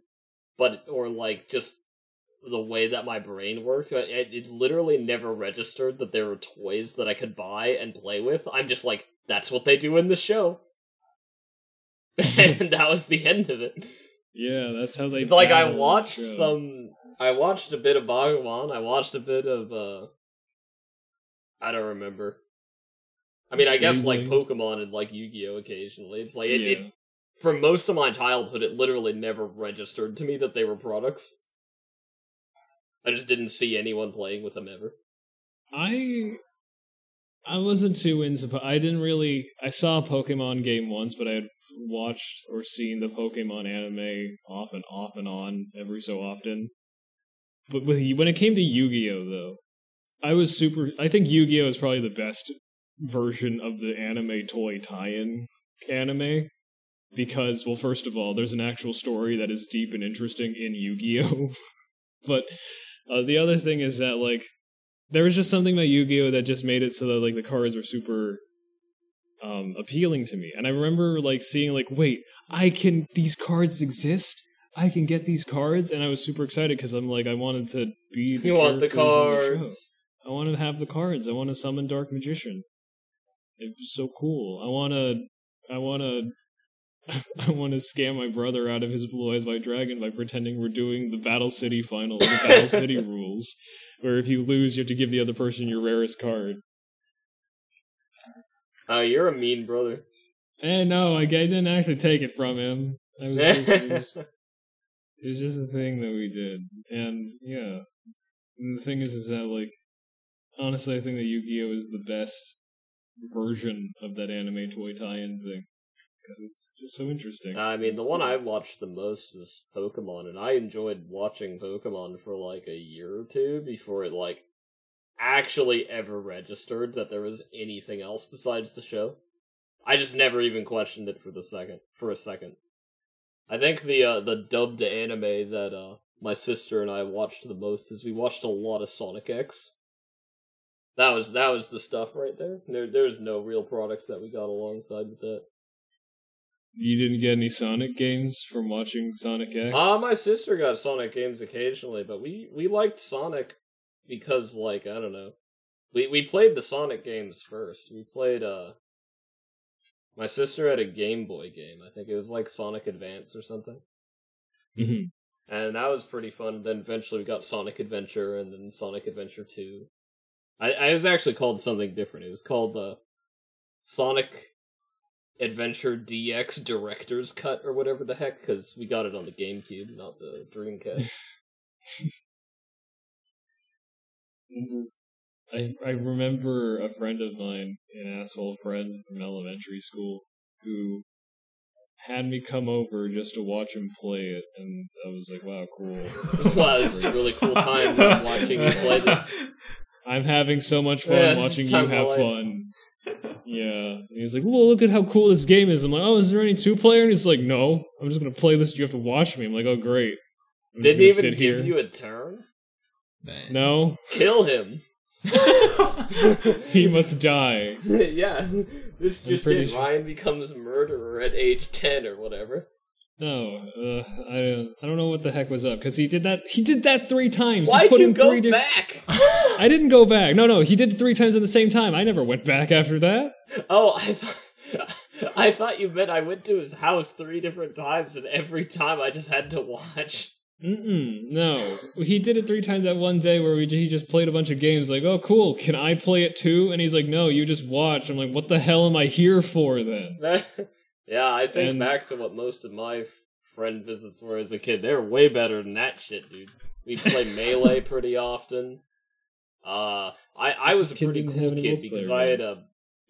but or like just the way that my brain worked. It, it literally never registered that there were toys that I could buy and play with. I'm just like, that's what they do in the show, and that was the end of it. Yeah, that's how they. It's like I battle in the watched some. I watched a bit of Bakugan. I watched a bit of. uh I don't remember. I mean, I guess like Pokemon and like Yu-Gi-Oh occasionally. It's like it, Yeah. it. For most of my childhood, it literally never registered to me that they were products. I just didn't see anyone playing with them ever. I I wasn't too into. Po- I didn't really. I saw a Pokemon game once, but I had watched or seen the Pokemon anime off and off and on every so often. But when it came to Yu-Gi-Oh, though, I was super. I think Yu-Gi-Oh is probably the best version of the anime toy tie-in anime because, well, first of all, there's an actual story that is deep and interesting in Yu-Gi-Oh. but uh, the other thing is that like there was just something about Yu-Gi-Oh that just made it so that like the cards were super um appealing to me. And I remember like seeing like wait, I can these cards exist? I can get these cards and I was super excited cuz I'm like I wanted to be the You want the in the cards? I want to have the cards. I want to summon Dark Magician. It was so cool. I want to I want to I want to scam my brother out of his Blue Eyes White Dragon by pretending we're doing the Battle City final, the Battle City rules, where if you lose, you have to give the other person your rarest card. Oh, you're a mean brother. And no, I, I didn't actually take it from him. I was just, it, was, it was just a thing that we did, and yeah. And the thing is, is that like, honestly, I think that Yu-Gi-Oh is the best version of that anime toy tie-in thing because it's just so interesting. I mean, It's the one cool. I watched the most is Pokemon, and I enjoyed watching Pokemon for like a year or two before it like actually ever registered that there was anything else besides the show. I just never even questioned it for the second for a second. I think the uh, the dubbed anime that uh, my sister and I watched the most is we watched a lot of Sonic X. That was that was the stuff right there. There there's no real product that we got alongside with that. You didn't get any Sonic games from watching Sonic X? Uh, my sister got Sonic games occasionally, but we we liked Sonic because like I don't know. We we played the Sonic games first. We played uh my sister had a Game Boy game. I think it was like Sonic Advance or something. Mhm. And that was pretty fun. Then eventually we got Sonic Adventure and then Sonic Adventure 2. I, I was actually called something different. It was called the Sonic Adventure DX Director's Cut or whatever the heck, because we got it on the GameCube, not the Dreamcast. I I remember a friend of mine, an asshole friend from elementary school, who had me come over just to watch him play it, and I was like, "Wow, cool!" wow, this is a really cool time watching you play this. I'm having so much fun Yeah, watching you have fun. Yeah, and he's like, "Well, look at how cool this game is." I'm like, "Oh, is there any two player?" And he's like, "No, I'm just gonna play this. You have to watch me." I'm like, "Oh, great." I'm just Didn't gonna even sit give here. you a turn? Man. No, Kill him. he must die. yeah, this just pretty it. sure- Ryan becomes murderer at age 10 or whatever. No, uh, I don't. I don't know what the heck was up because he did that. He did that three times. Why'd put you go di- back? I didn't go back. No, no, he did it three times at the same time. I never went back after that. Oh, I thought I thought you meant I went to his house three different times, and every time I just had to watch. Mm-mm, no, he did it three times that one day where we he just played a bunch of games. Like, oh, cool. Can I play it too? And he's like, no, you just watch. I'm like, what the hell am I here for then? yeah, I think And- back to what most of my friend visits were as a kid. They're way better than that shit, dude. We play melee pretty often. Uh, I I was a pretty cool kid because I had a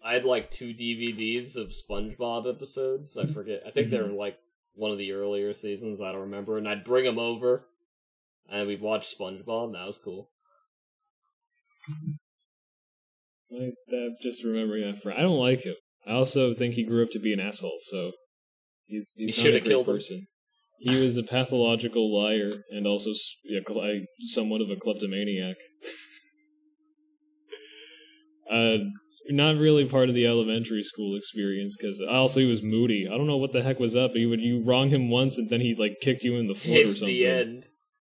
I had like two DVDs of SpongeBob episodes. I forget. I think they Mm-hmm. were like one of the earlier seasons. I don't remember. And I'd bring them over, and we'd watch SpongeBob. And that was cool. I, I'm just remembering that friend. I don't like him. I also think he grew up to be an asshole. So he's he's You not a great killed him. person. He was a pathological liar and also somewhat of a kleptomaniac. uh, not really part of the elementary school experience because also he was moody. I don't know what the heck was up. He would you wrong him once and then he like kicked you in the foot or something. the end.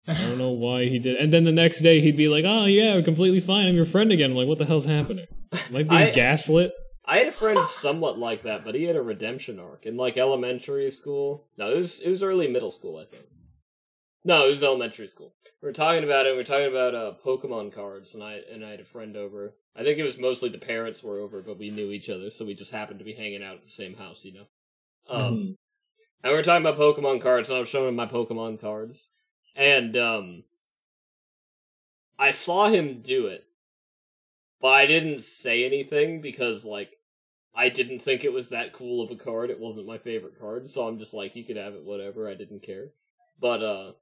I don't know why he did. And then the next day he'd be like, "Oh yeah, completely fine. I'm your friend again." I'm like, "What the hell's happening? Am I being I- gaslit?" I had a friend somewhat like that, but he had a redemption arc in like elementary school. No, it was it was early middle school, I think. No, it was elementary school. We were talking about it. We were talking about uh, Pokemon cards, and I and I had a friend over. I think it was mostly the parents were over, but we knew each other, so we just happened to be hanging out at the same house, you know. Um, Mhm. and we were talking about Pokemon cards, and I was showing him my Pokemon cards, and um, I saw him do it, but I didn't say anything because like I didn't think it was that cool of a card. It wasn't my favorite card, so I'm just like, you could have it, whatever. I didn't care. But uh,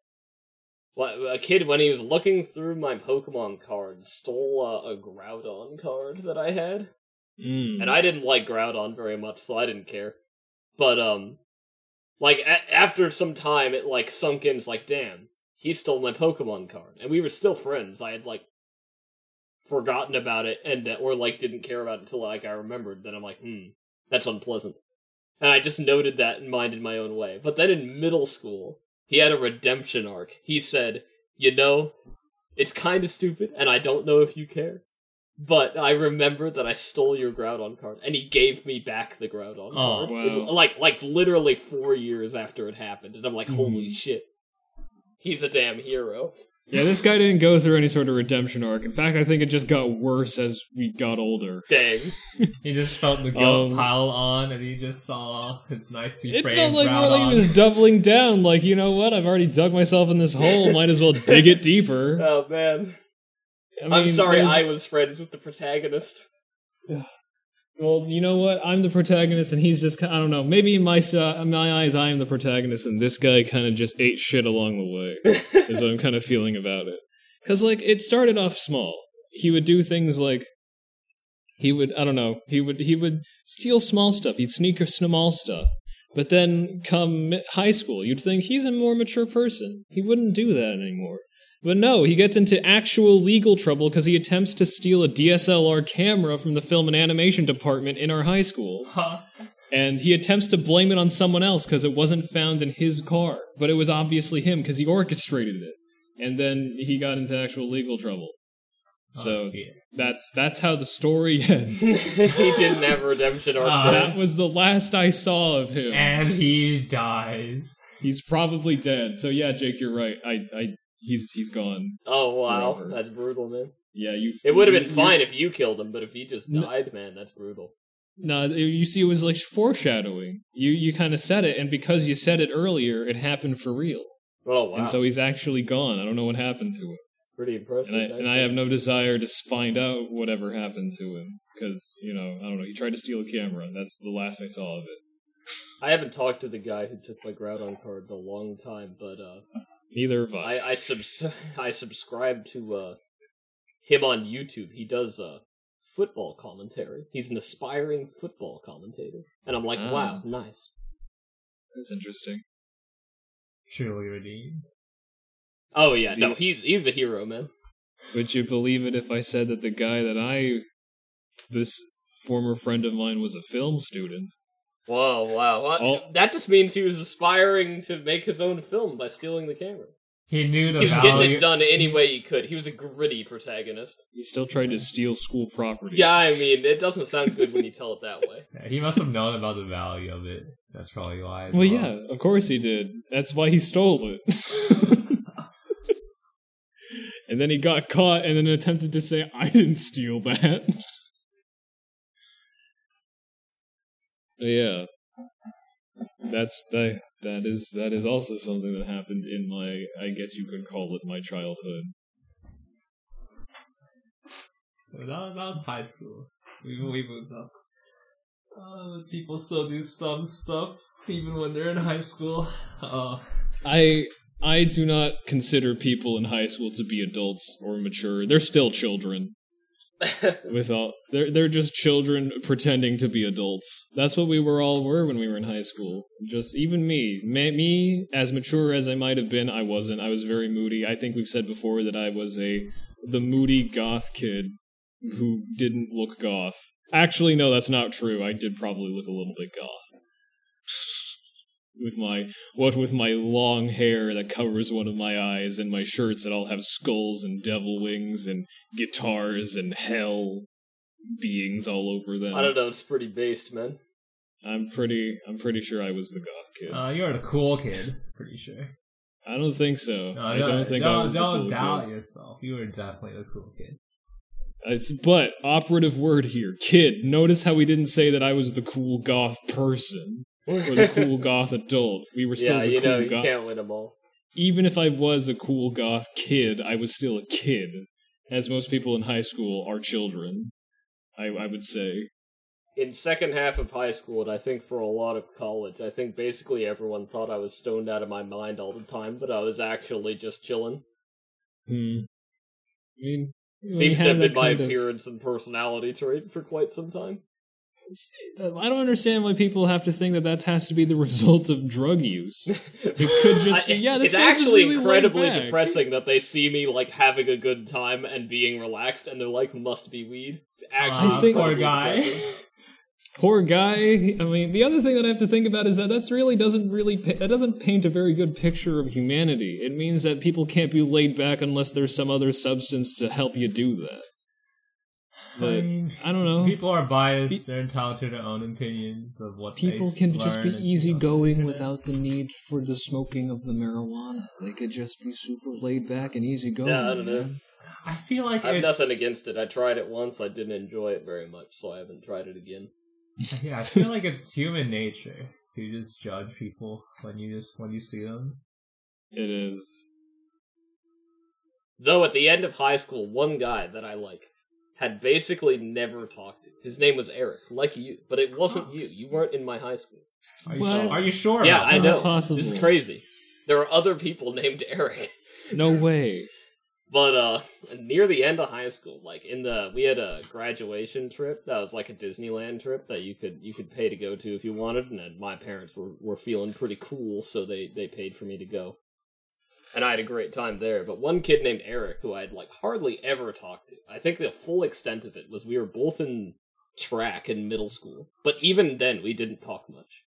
a kid when he was looking through my Pokemon cards stole uh, a Groudon card that I had, Mm. and I didn't like Groudon very much, so I didn't care. But um, like a- after some time, it like sunk in. It's like, damn, he stole my Pokemon card, and we were still friends. I had like forgotten about it, and or like didn't care about it until like I remembered. Then I'm like, hmm, that's unpleasant, and I just noted that and minded my own way. But then in middle school, he had a redemption arc. He said, you know, it's kind of stupid, and I don't know if you care. but I remember that I stole your Groudon card, and he gave me back the Groudon Oh, card. wow. Like, like literally four years after it happened, and I'm like, holy Mhm. shit, he's a damn hero. Yeah, this guy didn't go through any sort of redemption arc. In fact, I think it just got worse as we got older. Dang. He just felt the guilt Um, pile on, and he just saw his nicely It framed felt like more Groudon. like he was doubling down. Like, you know what? I've already dug myself in this hole. Might as well dig it deeper. Oh man, I I'm mean, sorry there's- I was friends with the protagonist. Well, you know what? I'm the protagonist, and he's just. I don't know. Maybe in my uh, my eyes, I am the protagonist, and this guy kind of just ate shit along the way. is what I'm kind of feeling about it. Because like it started off small. He would do things like he would I don't know he would he would steal small stuff. He'd sneak or small stuff. But then come high school, you'd think he's a more mature person. He wouldn't do that anymore. But no, he gets into actual legal trouble because he attempts to steal a DSLR camera from the film and animation department in our high school Huh. and he attempts to blame it on someone else because it wasn't found in his car, but it was obviously him because he orchestrated it, and then he got into actual legal trouble. So Oh, yeah. that's that's how the story ends. he didn't have a redemption arc. Uh, that was the last I saw of him. and he dies. He's probably dead. So yeah, Jake, you're right. I, I, he's he's gone. oh wow, Forever. that's brutal, man. Yeah, you. It would have been you- fine if you killed him, but if he just No. died, man, that's brutal. No, you see, it was like foreshadowing. You you kind of said it, and because you said it earlier, it happened for real. Oh wow, And so he's actually gone. I don't know what happened to him. it's pretty impressive. and I, and I have no desire to find out whatever happened to him because you know I don't know. He tried to steal a camera. and That's the last I saw of it. I haven't talked to the guy who took my Groudon card in a long time, but uh, Neither of us. I I, subs- I subscribe to uh, him on YouTube. He does uh, football commentary. He's an aspiring football commentator, and I'm like, Ah. wow, nice. That's interesting. Truly redeemed. Oh yeah, no, he's he's a hero, man. Would you believe it if I said that the guy that I, this former friend of mine, was a film student? Whoa, wow, Well, Oh. that just means he was aspiring to make his own film by stealing the camera. He knew the He was getting it done any way he could. He was a gritty protagonist. He still tried to steal school property. Yeah, I mean, it doesn't sound good when you tell it that way. Yeah, he must have known about the value of it. That's probably why. as Well, yeah, of course he did. That's why he stole it. and then he got caught and then attempted to say, I didn't steal that. yeah. That's the that is that is also something that happened in my I guess you could call it my childhood. That, that was high school. We we moved up. Uh, people still do dumb stuff even when they're in high school. Uh, I I do not consider people in high school to be adults or mature. They're still children. with all they're they're just children pretending to be adults. That's what we were all were when we were in high school. Just even me, me, me as mature as I might have been, I wasn't. I was very moody. I think we've said before that I was a the moody goth kid who didn't look goth. Actually, no, that's not true. I did probably look a little bit goth. With my what with my long hair that covers one of my eyes and my shirts that all have skulls and devil wings and guitars and hell beings all over them. I don't know, it's pretty based, man. I'm pretty I'm pretty sure I was the goth kid. uh, you're the cool kid, pretty sure. I don't think so. No, I don't, don't think don't, I was don't the cool doubt kid. yourself. You were definitely the cool kid. It's, but operative word here, kid. Notice how we didn't say that I was the cool goth person or the cool goth adult. We were still yeah, the you cool know, you goth. can't win them all. even if I was a cool goth kid, I was still a kid, as most people in high school are children. I, I would say. In second half of high school, and I think for a lot of college, I think basically everyone thought I was stoned out of my mind all the time, but I was actually just chilling. Hmm. I mean, Seems to have been my kind of- appearance and personality trait for quite some time. Um, I don't understand why people have to think that that has to be the result of drug use. It could just be, yeah, this it's guy's actually really incredibly depressing that they see me like having a good time and being relaxed, and they're like, "Must be weed." It's actually Aw, think- poor guy. depressing. Poor guy. I mean, the other thing that I have to think about is that that's really doesn't really that doesn't paint a very good picture of humanity. It means that people can't be laid back unless there's some other substance to help you do that. But mean, I don't know. people are biased. Pe- They're entitled to their own opinions of what People they can just be and see on the easygoing without the need for the smoking of the marijuana. They could just be super laid back and easygoing. Yeah, I don't know. man. I feel like I have it's, nothing against it. I tried it once. I didn't enjoy it very much, so I haven't tried it again. Yeah, I feel like it's human nature to just judge people when you just when you see them. It is. Though at the end of high school, one guy that I like had basically never talked to. His name was Eric, like you, but it wasn't you. You weren't in my high school. Are you, What? sure? Are you sure? Yeah, I How's that? that know. possible? This is crazy. There are other people named Eric. No way. But uh near the end of high school, like in the we had a graduation trip that was like a Disneyland trip that you could you could pay to go to if you wanted, and then my parents were, were feeling pretty cool, so they, they paid for me to go. And I had a great time there. But one kid named Eric, who I had like hardly ever talked to, I think the full extent of it was we were both in track in middle school. But even then we didn't talk much.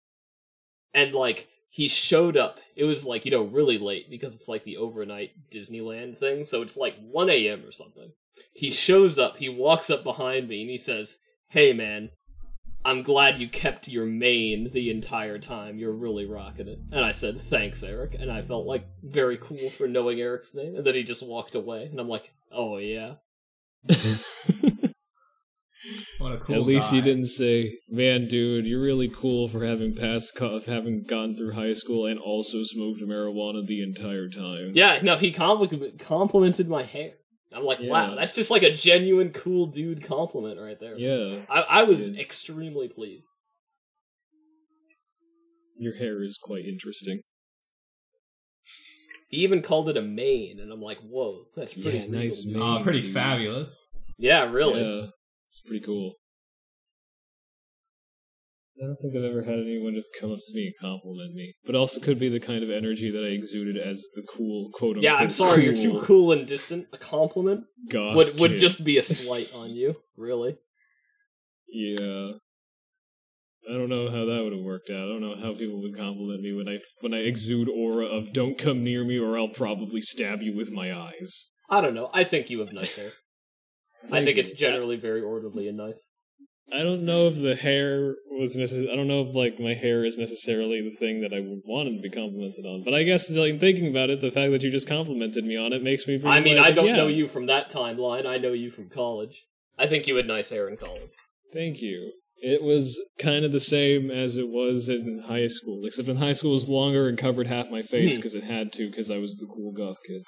And like he showed up. It was like, you know, really late because it's like the overnight Disneyland thing. So it's like 1 a.m. or something. He shows up, he walks up behind me and he says, Hey man, I'm glad you kept your mane the entire time. You're really rocking it. And I said, Thanks, Eric. And I felt like very cool for knowing Eric's name. And then he just walked away. And I'm like, Oh yeah. What a cool At least guy. you didn't say, "Man, dude, you're really cool for having passed, co- having gone through high school and also smoked marijuana the entire time." Yeah, no, he compli- complimented my hair. I'm like, wow, that's just like a genuine cool dude compliment right there. Yeah, I, I was Yeah. extremely pleased. your hair is quite interesting. He even called it a mane, and I'm like, whoa, that's pretty Yeah, nice dude. mane. Oh, pretty dude. fabulous. Yeah, really. Yeah, it's pretty cool. I don't think I've ever had anyone just come up to me and compliment me, but also could be the kind of energy that I exuded as the cool quote unquote. Yeah, I'm sorry, you're too cool and distant. A compliment Goth would would kid. just be a slight on you, really. Yeah. I don't know how that would have worked out. I don't know how people would compliment me when I when I exude aura of "Don't come near me, or I'll probably stab you with my eyes." I don't know. I think you have nice hair. I think it's generally very orderly and nice. I don't know if the hair was necess- I don't know if like my hair is necessarily the thing that I would wanted to be complimented on. But I guess like thinking about it, the fact that you just complimented me on it makes me. I mean, I don't yeah, know you from that timeline. I know you from college. I think you had nice hair in college. Thank you. It was kind of the same as it was in high school, except in high school it was longer and covered half my face Hmm. because it had to, because I was the cool goth kid.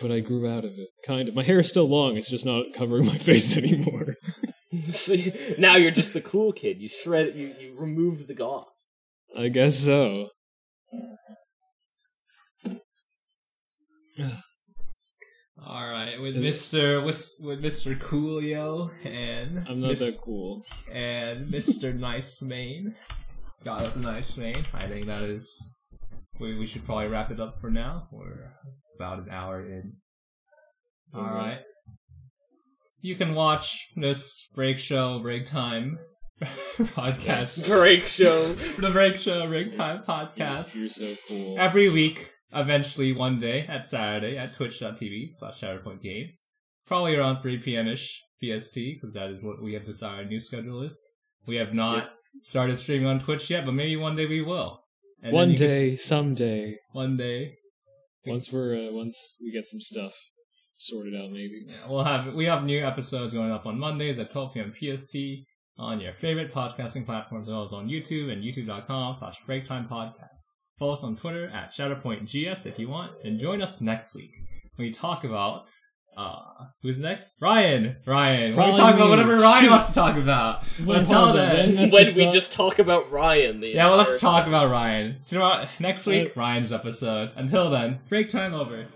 But I grew out of it, kind of. My hair is still long; it's just not covering my face anymore. See, now you're just the cool kid. You shred. You you removed the goth. I guess so. All right, with Mister with, with Mister Coolio and I'm not Miss- that cool. and Mister Nice Mane, got with Nice Mane. I think that is. We, we should probably wrap it up for now. We're about an hour in. All Mhm. right. So you can watch this break show, break time podcast. Break show. the break show, break time podcast You're so cool. every week, eventually one day at Saturday at twitch.tv slash Shatterpoint Games. Probably around 3 p.m.ish PST, because that is what we have decided our new schedule is. We have not started streaming on Twitch yet, but maybe one day we will. And One you can day, someday, one day. once we're uh, once we get some stuff sorted out, maybe. Yeah, we'll have, we have new episodes going up on Mondays at 12 p.m. PST on your favorite podcasting platforms, as well as on YouTube and youtube.com slash breaktime podcast. Follow us on Twitter at ShatterpointGS if you want, and join us next week when we talk about uh who's next? Ryan. Ryan. We're Ryan. talk about whatever Ryan Shoot. wants to talk about. Well, Until hold then. then that's when we stuff- just talk about Ryan. The Yeah, well let's entire talk time. about Ryan. So you know what? Next week, Ryan's episode. Until then, break time over.